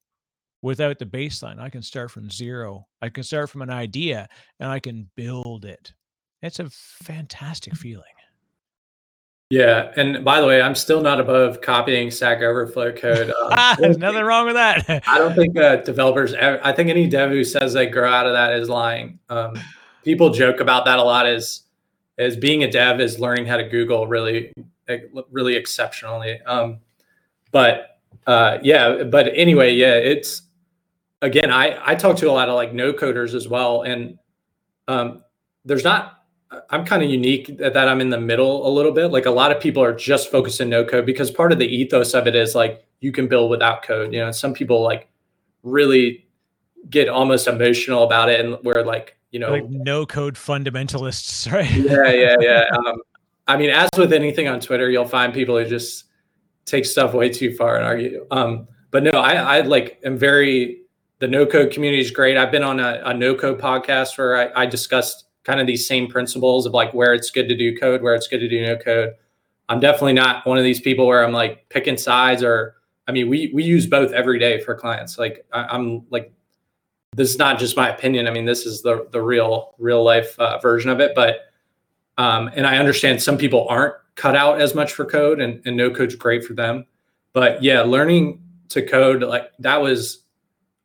without the baseline. I can start from zero. I can start from an idea and I can build it. It's a fantastic feeling. Yeah, and by the way, I'm still not above copying Stack Overflow code. Um, There's nothing wrong with that. I don't think uh, developers. I think any dev who says they grow out of that is lying. Um, people joke about that a lot. Is is being a dev is learning how to Google really, really exceptionally. Um, but uh, yeah, but anyway, yeah, it's again, I I talk to a lot of like no coders as well, and um, there's not. I'm kind of unique that, that I'm in the middle a little bit. Like a lot of people are just focused in no code because part of the ethos of it is like you can build without code. You know, some people like really get almost emotional about it, and we're like, you know, like no code fundamentalists, right? yeah, yeah, yeah. Um, I mean, as with anything on Twitter, you'll find people who just take stuff way too far and argue. Um, but no, I, I like am very the no code community is great. I've been on a, a no code podcast where I, I, discussed kind of these same principles of like where it's good to do code, where it's good to do no code. I'm definitely not one of these people where I'm like picking sides or I mean we we use both every day for clients. Like I, am like this is not just my opinion. I mean this is the the real real life uh, version of it. But um, and I understand some people aren't cut out as much for code and, and no code's great for them. But yeah, learning to code like that was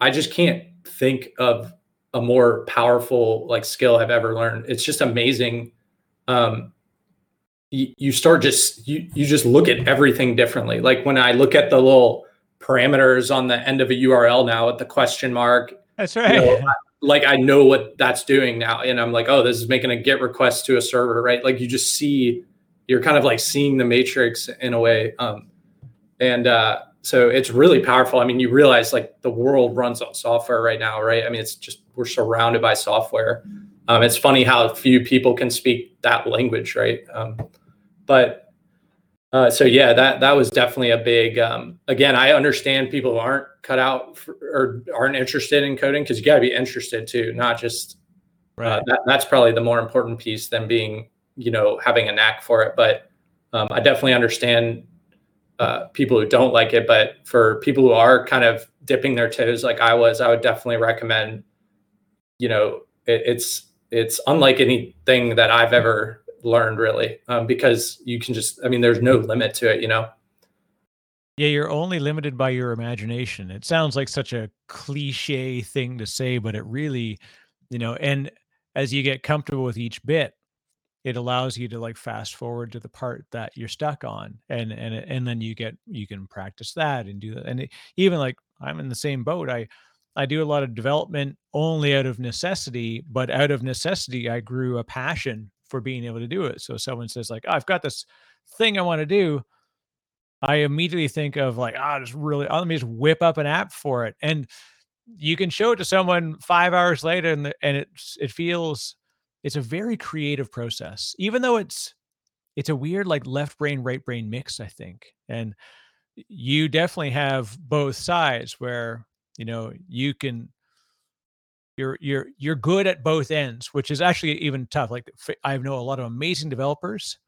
I just can't think of a more powerful like skill I've ever learned. It's just amazing. Um, you, you start just you you just look at everything differently. Like when I look at the little parameters on the end of a URL now at the question mark. That's right. You know, like I know what that's doing now, and I'm like, oh, this is making a GET request to a server, right? Like you just see, you're kind of like seeing the matrix in a way. Um, and uh, so it's really powerful. I mean, you realize like the world runs on software right now, right? I mean, it's just we're surrounded by software. Um, it's funny how few people can speak that language, right? Um, but uh, so yeah, that that was definitely a big. Um, again, I understand people aren't cut out for, or aren't interested in coding because you got to be interested too, not just. Uh, right. Uh, that, that's probably the more important piece than being, you know, having a knack for it. But um, I definitely understand uh, people who don't like it. But for people who are kind of dipping their toes like I was, I would definitely recommend. You know, it, it's it's unlike anything that I've ever learned really, um, because you can just. I mean, there's no limit to it. You know. Yeah, you're only limited by your imagination. It sounds like such a cliche thing to say, but it really, you know, and as you get comfortable with each bit, it allows you to like fast forward to the part that you're stuck on and and and then you get you can practice that and do that and it, even like i'm in the same boat i i do a lot of development only out of necessity but out of necessity i grew a passion for being able to do it so someone says like oh, i've got this thing i want to do i immediately think of like oh just really oh, let me just whip up an app for it and you can show it to someone five hours later and, the, and it it feels it's a very creative process even though it's it's a weird like left brain right brain mix i think and you definitely have both sides where you know you can you're you're you're good at both ends which is actually even tough like i know a lot of amazing developers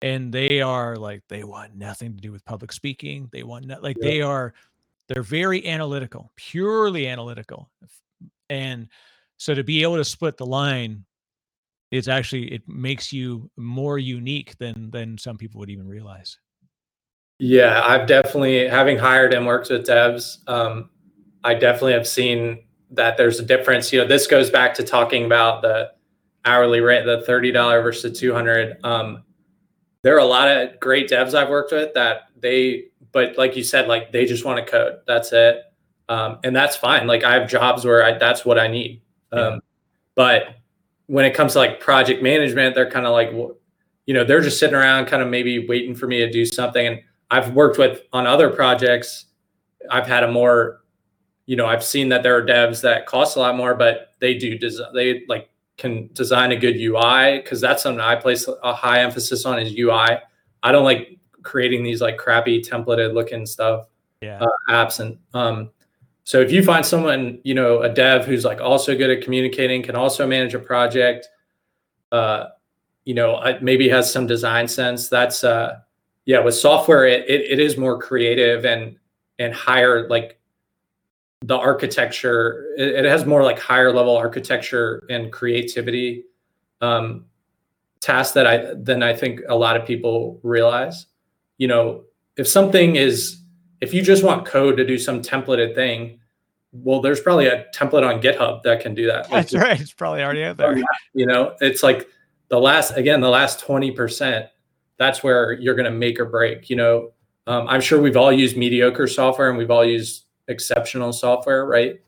and they are like they want nothing to do with public speaking they want not, like yeah. they are they're very analytical purely analytical and so to be able to split the line it's actually it makes you more unique than than some people would even realize Yeah, I've definitely having hired and worked with devs. Um, I definitely have seen that there's a difference. You know, this goes back to talking about the hourly rate, the thirty dollar versus two hundred. Um, there are a lot of great devs I've worked with that they, but like you said, like they just want to code. That's it, um, and that's fine. Like I have jobs where I, that's what I need. Um, but when it comes to like project management, they're kind of like, you know, they're just sitting around, kind of maybe waiting for me to do something. And I've worked with on other projects. I've had a more, you know, I've seen that there are devs that cost a lot more, but they do design. They like can design a good UI because that's something I place a high emphasis on is UI. I don't like creating these like crappy templated looking stuff Yeah. uh, apps and um, so if you find someone you know a dev who's like also good at communicating can also manage a project uh, you know maybe has some design sense that's uh, yeah with software it, it, it is more creative and and higher like the architecture it, it has more like higher level architecture and creativity um, tasks that i than i think a lot of people realize. You know if something is if you just want code to do some templated thing well there's probably a template on github that can do that. Like, That's right. It's probably already out there. you know it's like the last again the last 20% that's where you're going to make or break you know? Um, i'm sure we've all used mediocre software and we've all used exceptional software right?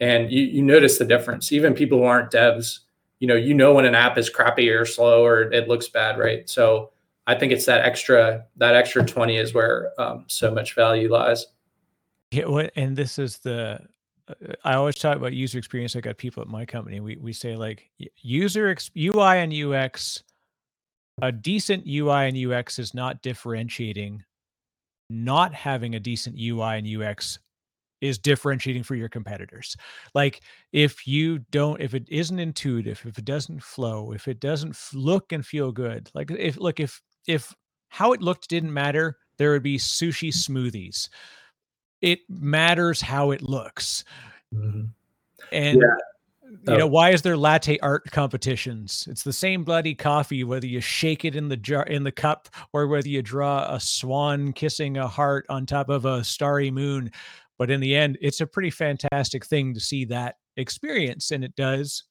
And you, you notice the difference. Even people who aren't devs you know you know when an app is crappy or slow or it looks bad right? So i think it's that extra that extra 20 is where um, so much value lies Yeah, and this is the. uh, I always talk about user experience. I got people at my company. We we say like user ex, UI and UX. A decent UI and UX is not differentiating. Not having a decent UI and UX is differentiating for your competitors. Like if you don't, if it isn't intuitive, if it doesn't flow, if it doesn't look and feel good, like if look if if how it looked didn't matter, there would be sushi mm. smoothies. It matters how it looks. Mm-hmm. And you Oh. know, why is there latte art competitions? It's the same bloody coffee, whether you shake it in the jar in the cup or whether you draw a swan kissing a heart on top of a starry moon. But in the end, it's a pretty fantastic thing to see that experience. And it does.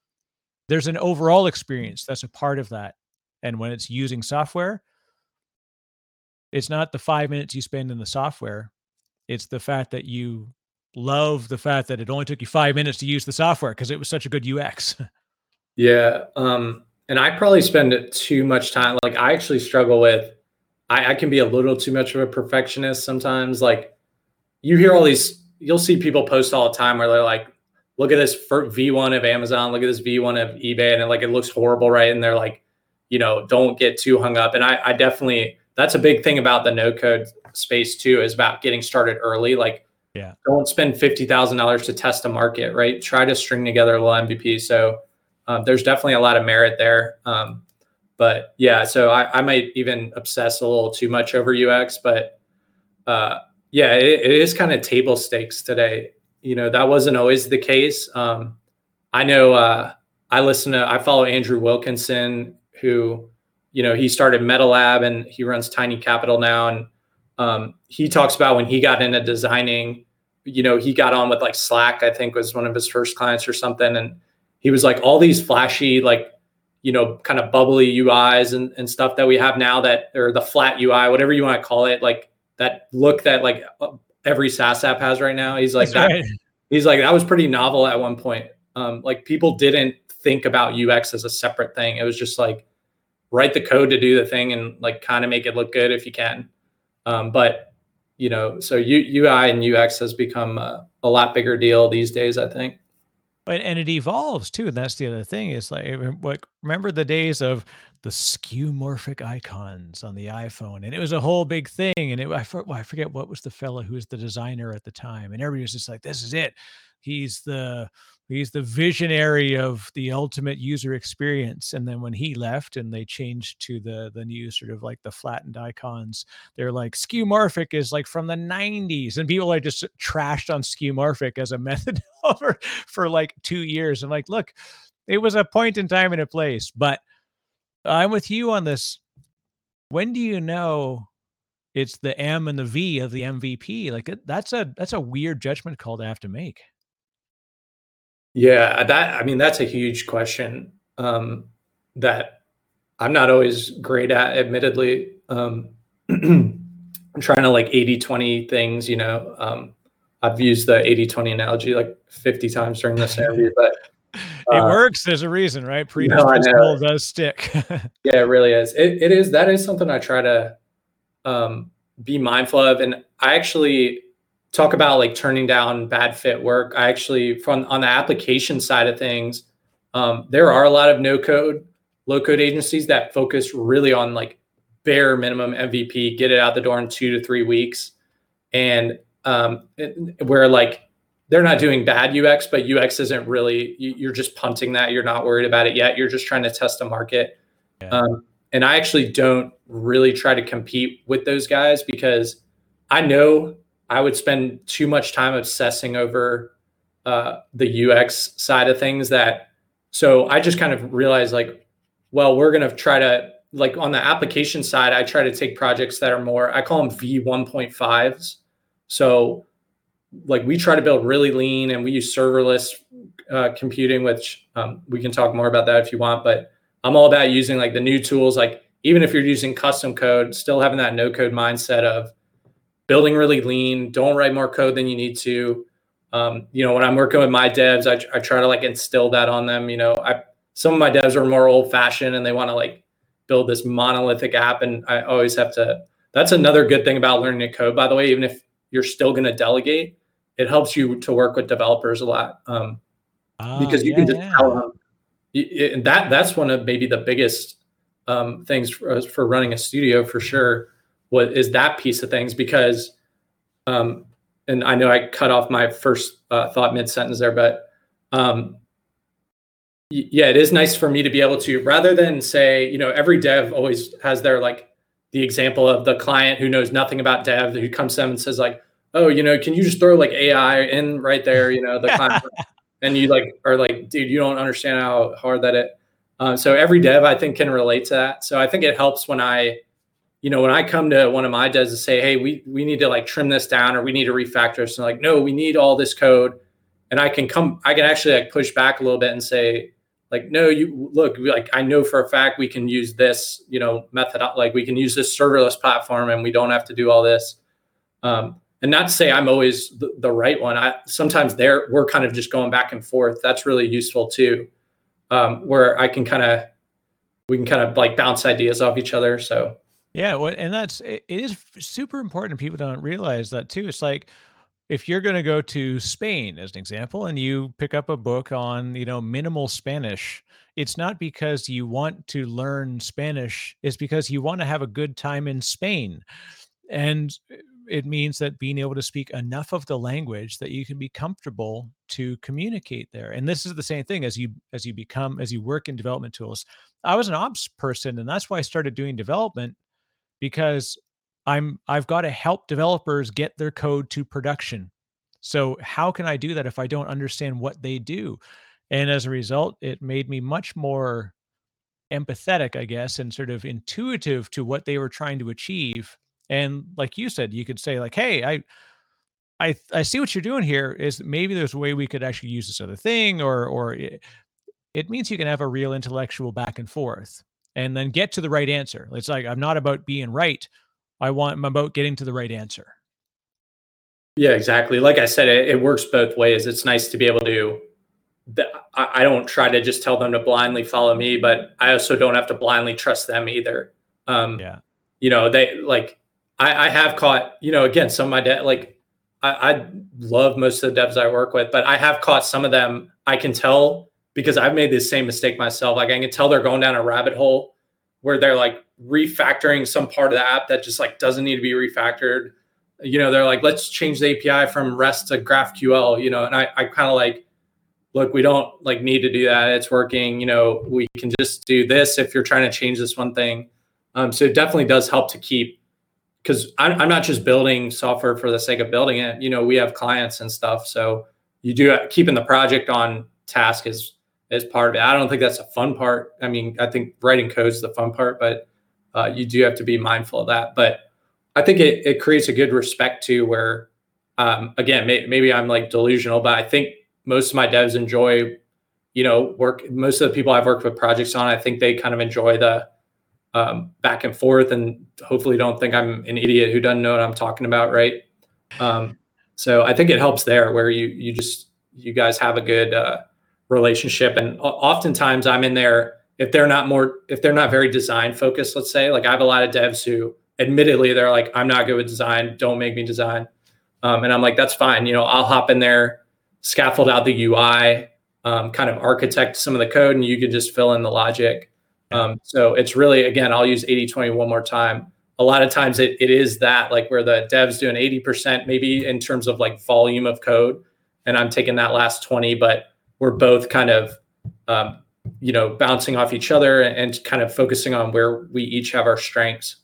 There's an overall experience that's a part of that. And when it's using software, it's not the five minutes you spend in the software. It's the fact that you love the fact that it only took you five minutes to use the software because it was such a good UX. Yeah. Um, and I probably spend too much time. Like I actually struggle with, I, I can be a little too much of a perfectionist sometimes. Like you hear all these, you'll see people post all the time where they're like, look at this V1 of Amazon, look at this V1 of eBay. And it, like, it looks horrible. Right. And they're like, you know, don't get too hung up. And I, I definitely, that's a big thing about the no code space too, is about getting started early. Like, Yeah. don't spend $50,000 to test a market, right? Try to string together a little MVP. So, um, there's definitely a lot of merit there. Um, but yeah, so I, I might even obsess a little too much over UX, but uh, yeah, it, it is kind of table stakes today. You know, that wasn't always the case. Um, I know uh, I listen to, I follow Andrew Wilkinson, who, you know, he started MetaLab and he runs Tiny Capital now. And um, he talks about when he got into designing, you know, he got on with like Slack, I think was one of his first clients or something. And he was like all these flashy like you know kind of bubbly uis and, and stuff that we have now that or the flat ui whatever you want to call it like that look that like uh, every saas app has right now he's like That's that right. he's like that was pretty novel at one point um, like people didn't think about ux as a separate thing it was just like write the code to do the thing and like kind of make it look good if you can um, but you know so U, ui and ux has become a, a lot bigger deal these days i think And, and it evolves too. And that's the other thing. Is like remember the days of the skeuomorphic icons on the iPhone, and it was a whole big thing. And it, I, for, well, I forget what was the fellow who was the designer at the time, and everybody was just like, "This is it. He's the he's the visionary of the ultimate user experience." And then when he left, and they changed to the the new sort of like the flattened icons, they're like skeuomorphic is like from the 90s, and people are just trashed on skeuomorphic as a method over for like two years. I'm like, look, it was a point in time and a place, but I'm with you on this. When do you know it's the M and the V of the MVP. Like that's a that's a weird judgment call to have to make. Yeah, that I mean that's a huge question um, that I'm not always great at. Admittedly, um, I'm trying to like 80-20 things. You know, um, I've used the 80-20 analogy like 50 times during this interview, but it uh, works. There's a reason, right? Predisposed no, does stick. yeah, it really is. It, it is. That is something I try to um, be mindful of, and I actually talk about like turning down bad fit work. I actually, from on the application side of things, um, there are a lot of no code, low code agencies that focus really on like bare minimum MVP, get it out the door in two to three weeks, and um, it, where like they're not doing bad UX, but UX isn't really, you're just punting that. You're not worried about it yet. You're just trying to test the market. Yeah. Um, and I actually don't really try to compete with those guys because I know I would spend too much time obsessing over uh, the UX side of things that, so I just kind of realized like, well, we're going to try to, like on the application side, I try to take projects that are more, I call them V1.5s. So like we try to build really lean and we use serverless uh, computing, which um, we can talk more about that if you want. But I'm all about using like the new tools, like even if you're using custom code, still having that no code mindset of building really lean. Don't write more code than you need to. Um, you know, when I'm working with my devs, I, I try to like instill that on them. You know, I some of my devs are more old fashioned and they want to like build this monolithic app, and I always have to. That's another good thing about learning to code, by the way. Even if you're still going to delegate, it helps you to work with developers a lot um, uh, because you yeah, can just yeah. tell them. And that that's one of maybe the biggest um, things for, for running a studio for sure. What is that piece of things? Because, um, and I know I cut off my first uh, thought mid sentence there, but um, yeah, it is nice for me to be able to rather than say, you know, every dev always has their like the example of the client who knows nothing about dev who comes to them and says like, oh, you know, can you just throw like AI in right there? You know, the and you like are like, dude, you don't understand how hard that it. Uh, so every dev I think can relate to that. So I think it helps when I, you know, when I come to one of my devs and say, hey, we we need to like trim this down or we need to refactor. So like, no, we need all this code, and I can come, I can actually like push back a little bit and say, like, no, you look, like I know for a fact we can use this, you know, method, like we can use this serverless platform and we don't have to do all this. Um, and not to say I'm always the, the right one. I sometimes there we're kind of just going back and forth. That's really useful too, um, where I can kind of we can kind of like bounce ideas off each other. So yeah, well, and that's it is super important. People don't realize that too. It's like if you're going to go to Spain as an example, and you pick up a book on you know minimal Spanish. It's not because you want to learn Spanish, it's because you want to have a good time in Spain. And uh, it means that being able to speak enough of the language that you can be comfortable to communicate there and this is the same thing as you as you become as you work in development tools i was an ops person and that's why i started doing development because i'm i've got to help developers get their code to production. So how can i do that if i don't understand what they do? And as a result it made me much more empathetic i guess and sort of intuitive to what they were trying to achieve. And like you said, you could say like, "Hey, I I I see what you're doing here. Is maybe there's a way we could actually use this other thing or or it, it means you can have a real intellectual back and forth and then get to the right answer. It's like I'm not about being right. I want I'm about getting to the right answer. Yeah, exactly. Like I said, it, it works both ways. It's nice to be able to I don't try to just tell them to blindly follow me, but I also don't have to blindly trust them either. Um, yeah. You know, they like I, I have caught, you know, again, some of my debt, like I, I love most of the devs I work with, but I have caught some of them. I can tell because I've made the same mistake myself. Like I can tell they're going down a rabbit hole where they're like refactoring some part of the app that just like doesn't need to be refactored. You know, they're like, let's change the API from REST to GraphQL, you know, and I, I kind of like, look, we don't like need to do that. It's working. You know, we can just do this if you're trying to change this one thing. Um, so it definitely does help to keep because I'm, I'm not just building software for the sake of building it. You know, we have clients and stuff, so you do keeping the project on task is is part of it. I don't think that's a fun part. I mean, I think writing code is the fun part, but uh, you do have to be mindful of that. But I think it, it creates a good respect to where um, again, may, maybe I'm like delusional, but I think most of my devs enjoy, you know, work. Most of the people I've worked with projects on, I think they kind of enjoy the um, back and forth, and hopefully don't think I'm an idiot who doesn't know what I'm talking about, right? Um, so I think it helps there, where you you just you guys have a good uh, relationship, and oftentimes I'm in there if they're not more if they're not very design focused. Let's say like I have a lot of devs who, admittedly, they're like I'm not good with design. Don't make me design um, and I'm like, that's fine. You know, I'll hop in there, scaffold out the UI, um, kind of architect some of the code, and you can just fill in the logic. Um, so it's really, again, I'll use 80 20 one more time. A lot of times it, it is that like where the devs doing 80% maybe in terms of like volume of code. And I'm taking that last 20, but we're both kind of, um, you know, bouncing off each other and kind of focusing on where we each have our strengths.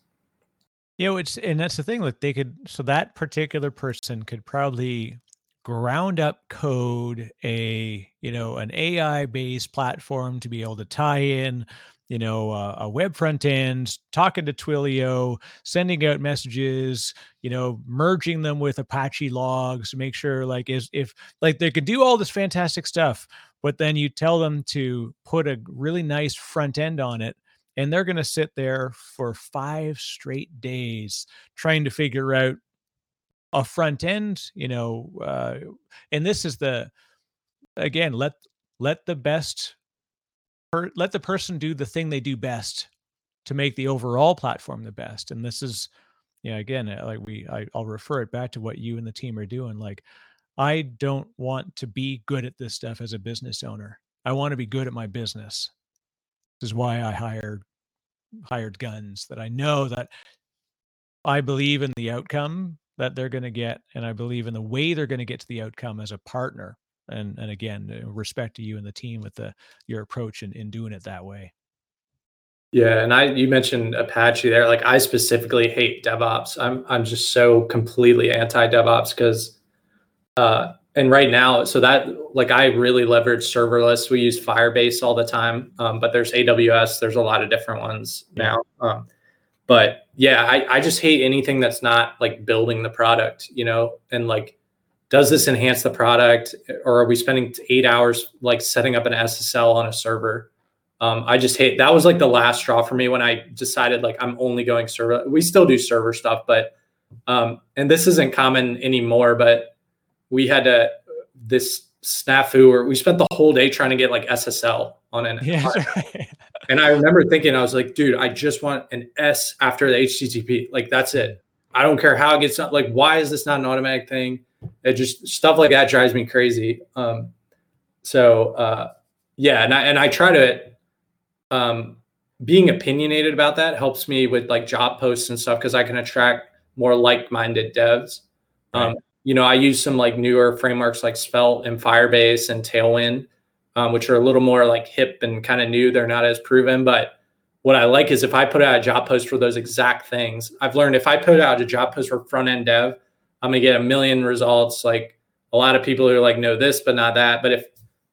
You know, it's and that's the thing. Like they could, so that particular person could probably ground up code a you know an AI based platform to be able to tie in you know uh, a web front end talking to twilio sending out messages you know merging them with apache logs to make sure like is if like they could do all this fantastic stuff but then you tell them to put a really nice front end on it and they're going to sit there for five straight days trying to figure out a front end you know uh, and this is the again let let the best per, let the person do the thing they do best to make the overall platform the best. And this is yeah again uh, like we I, i'll refer it back to what you and the team are doing. Like i don't want to be good at this stuff as a business owner. I want to be good at my business. This is why i hired hired guns that I know that I believe in the outcome that they're going to get, and I believe in the way they're going to get to the outcome as a partner. And and again, respect to you and the team with the your approach in, in doing it that way. Yeah, and I you mentioned Apache there. Like I specifically hate DevOps. I'm I'm just so completely anti DevOps because uh and right now, so that like I really leverage serverless. We use Firebase all the time, um, but there's AWS. There's a lot of different ones now. Um, but yeah, I, I just hate anything that's not like building the product, you know, and like, does this enhance the product, or are we spending eight hours like setting up an SSL on a server? Um, I just hate that was like the last straw for me when I decided like I'm only going server. We still do server stuff, but um, and this isn't common anymore, but we had to this snafu or we spent the whole day trying to get like SSL on an yeah, and I remember thinking I was like, dude, I just want an S after the HTTP. Like that's it. I don't care how it gets up. Like, why is this not an automatic thing? It just stuff like that drives me crazy. Um, so uh, yeah, and I and I try to um, being opinionated about that helps me with like job posts and stuff because I can attract more like-minded devs. Um, you know, I use some like newer frameworks like Svelte and Firebase and Tailwind, um, which are a little more like hip and kind of new. They're not as proven, but what I like is if I put out a job post for those exact things, I've learned if I put out a job post for front end dev, I'm gonna get a million results. Like a lot of people are like know this but not that. But if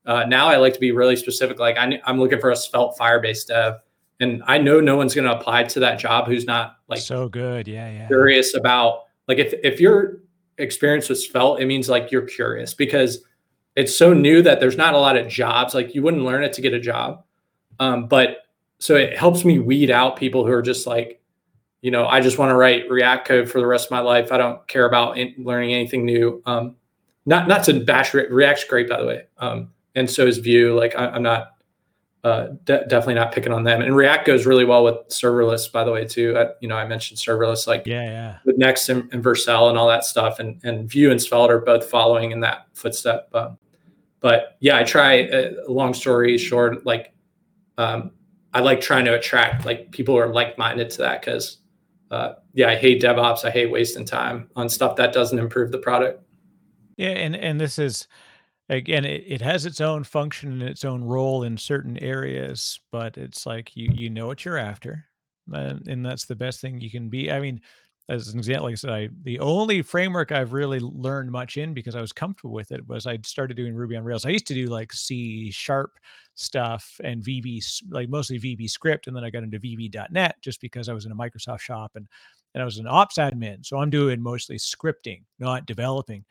uh, now I like to be really specific, like I, I'm looking for a Svelte Firebase dev, and I know no one's gonna apply to that job who's not like so good. Yeah, yeah. Curious about like if if you're experience with Svelte, it means like you're curious because it's so new that there's not a lot of jobs. Like you wouldn't learn it to get a job. Um, but so it helps me weed out people who are just like, you know, I just want to write React code for the rest of my life. I don't care about in, learning anything new. Um, not not to bash Re- React's great, by the way. Um, and so is Vue. Like I, am not uh, de- definitely not picking on them. And React goes really well with serverless, by the way, too. I, you know, I mentioned serverless, like yeah, yeah, with Next and, and Vercel and all that stuff, and and Vue and Svelte are both following in that footstep. Um, but yeah, I try. Uh, long story short, like um, I like trying to attract like people who are like minded to that because uh, yeah, I hate DevOps. I hate wasting time on stuff that doesn't improve the product. Yeah, and and this is again it, it has its own function and its own role in certain areas but it's like you you know what you're after and, and that's the best thing you can be i mean as an example like i said I, the only framework i've really learned much in because i was comfortable with it was i started doing ruby on rails i used to do like c sharp stuff and vb like mostly vb script and then i got into vb.net just because i was in a microsoft shop and and I was an ops admin. So I'm doing mostly scripting, not developing.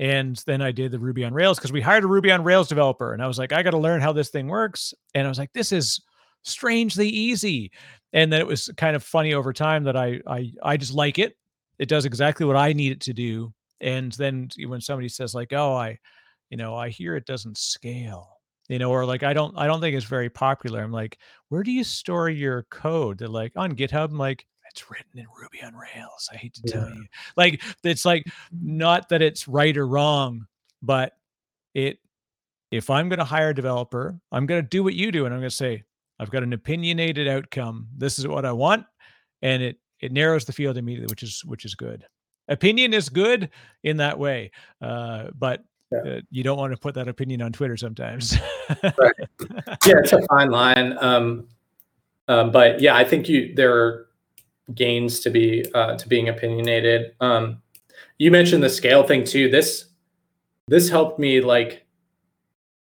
And then I did the Ruby on Rails because we hired a Ruby on Rails developer. And I was like, I got to learn how this thing works. And I was like, this is strangely easy. And then it was kind of funny over time that I I I just like it. It does exactly what I need it to do. And then when somebody says like, oh, I, you know, I hear it doesn't scale you know or like i don't i don't think it's very popular i'm like where do you store your code they're like on github i'm like it's written in ruby on rails i hate to tell Yeah. you like it's like not that it's right or wrong but it if i'm going to hire a developer i'm going to do what you do and i'm going to say i've got an opinionated outcome this is what i want and it it narrows the field immediately which is which is good opinion is good in that way uh, but Yeah. uh, you don't want to put that opinion on twitter sometimes yeah, it's a fine line. Um, um, but yeah, I think you there are gains to be uh, to being opinionated. Um, you mentioned the scale thing too. This this helped me like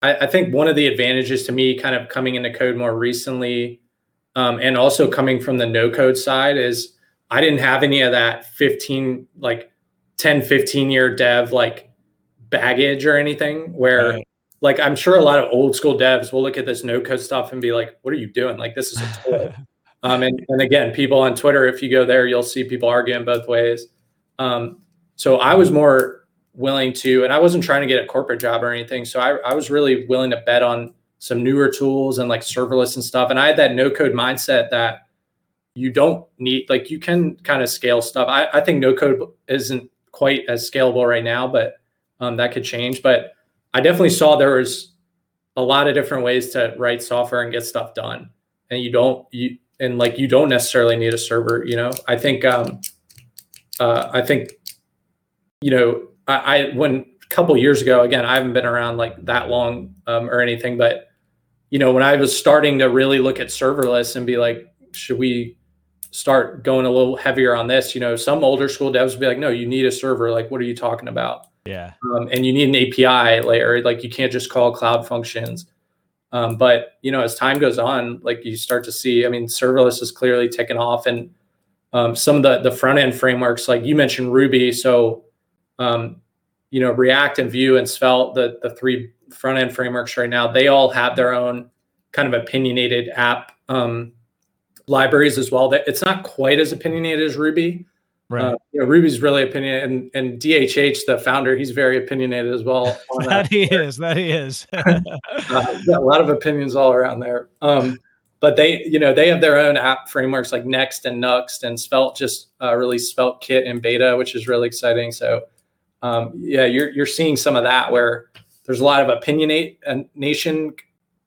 I, I think one of the advantages to me kind of coming into code more recently um, and also coming from the no code side is I didn't have any of that 15 like 10 15 year dev like baggage or anything where Right. like I'm sure a lot of old school devs will look at this no code stuff and be like, what are you doing? Like this is a toy. um, and, and again, people on Twitter, if you go there, you'll see people arguing both ways. Um, so I was more willing to, and I wasn't trying to get a corporate job or anything. So I, I was really willing to bet on some newer tools and like serverless and stuff. And I had that no code mindset that you don't need, like you can kind of scale stuff. I, I think no code isn't quite as scalable right now, but um, that could change. But I definitely saw there was a lot of different ways to write software and get stuff done. And you don't you and like you don't necessarily need a server, you know. I think um uh I think you know, I, I when a couple years ago, again, I haven't been around like that long um, or anything, but you know, when I was starting to really look at serverless and be like, should we start going a little heavier on this? You know, some older school devs would be like, no, you need a server. Like, what are you talking about? yeah um, and you need an API layer. Like you can't just call cloud functions. Um, but you know, as time goes on, like you start to see, I mean, serverless is clearly taken off, and um, some of the the front end frameworks, like you mentioned Ruby, so um, you know, React and Vue and Svelte, the the three front end frameworks right now, they all have their own kind of opinionated app um, libraries as well. That it's not quite as opinionated as Ruby, right uh, you know, Ruby's really opinionated, and, and DHH, the founder, he's very opinionated as well. That that. he is that he is Uh, a lot of opinions all around there. Um, but they, you know, they have their own app frameworks like Next and Nuxt, and Svelte just uh, released Svelte Kit in beta, which is really exciting. So, um, yeah, you're you're seeing some of that where there's a lot of opinionate uh, nation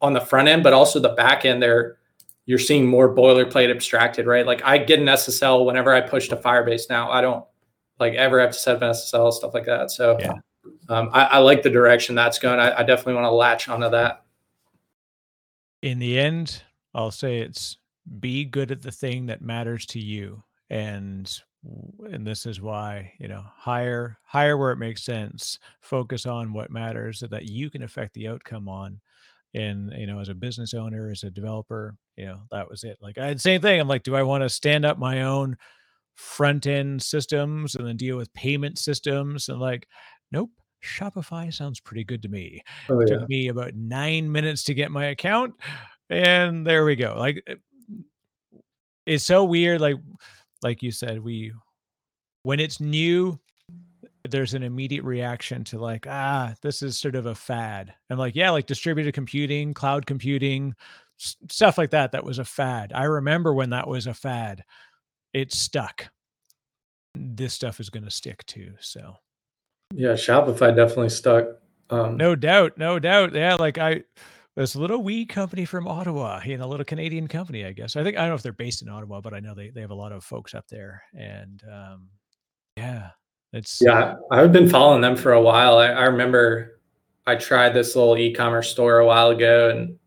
on the front end, but also the back end. There, you're seeing more boilerplate abstracted, right? Like I get an SSL whenever I push to Firebase now. I don't like ever have to set up an SSL stuff like that. So, Yeah. um, I, I like the direction that's going. I, I definitely want to latch onto that. in the end, I'll say it's be good at the thing that matters to you. And w- and this is why, you know, hire hire where it makes sense, focus on what matters so that you can affect the outcome on. And you know, as a business owner, as a developer, you know, that was it. Like I had the same thing. I'm like, do I want to stand up my own front end systems and then deal with payment systems? And like, nope. Shopify sounds pretty good to me Oh, took me about nine minutes to get my account and there we go like it's so weird like like you said we when it's new there's an immediate reaction to like ah this is sort of a fad i'm like yeah like distributed computing cloud computing s- stuff like that that was a fad i remember when that was a fad it stuck this stuff is going to stick too so Yeah, Shopify definitely stuck. Um, No doubt, no doubt. Yeah, like I, this little wee company from Ottawa, you know, a little Canadian company, I guess. I think I don't know if they're based in Ottawa, but I know they they have a lot of folks up there, and um, yeah, it's Yeah, I've been following them for a while. I, I remember I tried this little e-commerce store a while ago, and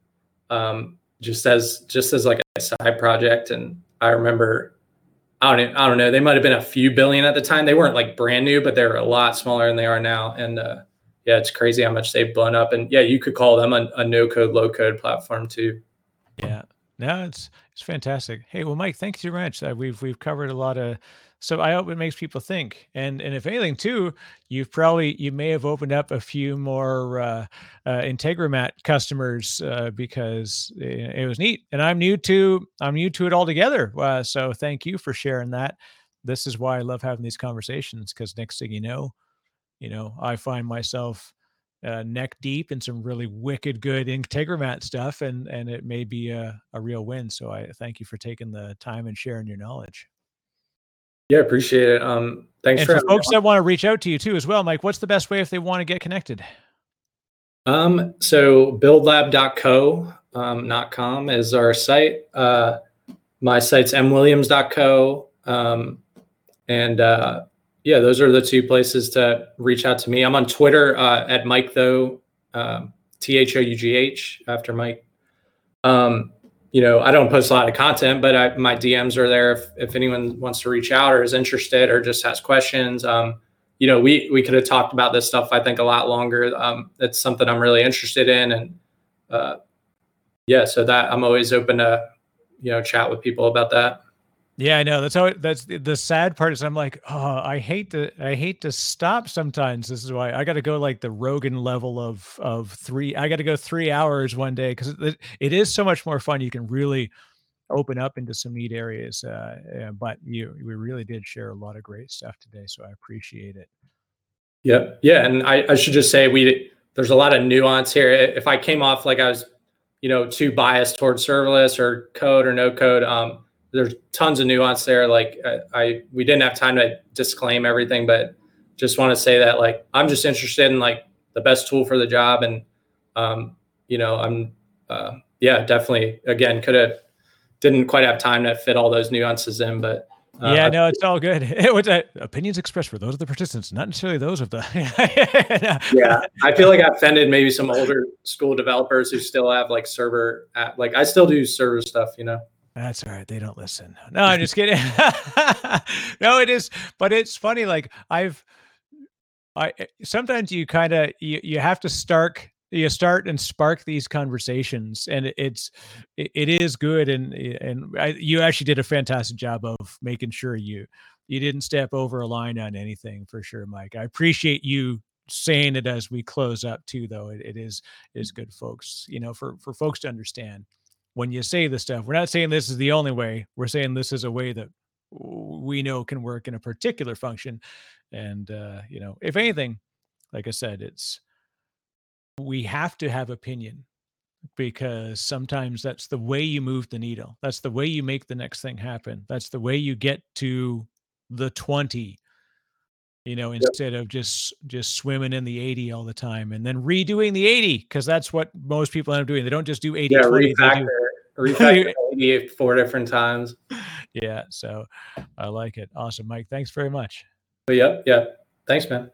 um, just as just as like a side project. And I remember, I don't, I don't know, they might have been a few billion at the time. They weren't like brand new, but they were a lot smaller than they are now. And uh, yeah, it's crazy how much they've blown up. And yeah, you could call them a, a no-code, low-code platform too. yeah. No, it's it's fantastic. Hey, well, Mike, thanks very much. Uh, we've we've covered a lot of so I hope it makes people think. And and if anything, too, you've probably you may have opened up a few more uh, uh, Integromat customers uh, because it, it, was neat. And I'm new to I'm new to it altogether. Uh, so thank you for sharing that. This is why I love having these conversations because next thing you know, you know, I find myself uh, neck deep in some really wicked good Integromat stuff, and and it may be a, a real win. So I thank you for taking the time and sharing your knowledge. Yeah, appreciate it. Um, thanks and for, for folks that want to reach out to you too as well, Mike. What's the best way if they want to get connected? Um, so buildlab.co, um, com is our site. Uh, my site's mwilliams.co. Um, and uh, yeah, those are the two places to reach out to me. I'm on Twitter uh, at Mike though, um, T H O U G H after Mike. Um, you know, I don't post a lot of content, but I, my DMs are there if, if anyone wants to reach out or is interested or just has questions. Um, you know, we we could have talked about this stuff I think a lot longer. Um, it's something I'm really interested in, and uh, yeah, so that I'm always open to you know chat with people about that. Yeah, I know. That's how it, that's the, sad part is I'm like, oh, I hate to I hate to stop sometimes. This is why I got to go like the Rogan level of of 3 I got to go 3 hours one day cuz it, it is so much more fun. You can really open up into some neat areas uh, but you we really did share a lot of great stuff today, so I appreciate it. Yeah. Yeah, and I, I should just say we there's a lot of nuance here. If I came off like I was, you know, too biased towards serverless or code or no code, um there's tons of nuance there. Like I, I, we didn't have time to disclaim everything, but just want to say that like I'm just interested in like the best tool for the job, and um, you know I'm uh, yeah definitely again could have didn't quite have time to fit all those nuances in, but. Uh, yeah, no, it's all good. It was uh, opinions expressed for those of the participants, not necessarily those of the. yeah, I feel like I offended maybe some older school developers who still have like server, at, like I still do server stuff, you know. That's all right. They don't listen. No, I'm just kidding. no, it is, but it's funny. Like I've, I eh, sometimes you kind of you, you have to start you start and spark these conversations, and it's it, it is good, and and I, you actually did a fantastic job of making sure you you didn't step over a line on anything for sure, Mike. I appreciate you saying it as we close up too, though. it, it is is good, folks. You know, for for folks to understand when you say this stuff. We're not saying this is the only way. We're saying this is a way that we know can work in a particular function. And uh, you know, if anything, like I said, it's we have to have opinion because sometimes that's the way you move the needle. That's the way you make the next thing happen. That's the way you get to the 20 you know instead yep. of just just swimming in the 80 all the time and then redoing the 80 because that's what most people end up doing they don't just do 80 yeah, 20 refactor, do, refactor 80 four different times. Yeah so i like it. Awesome mike thanks very much. But yeah yeah. Thanks man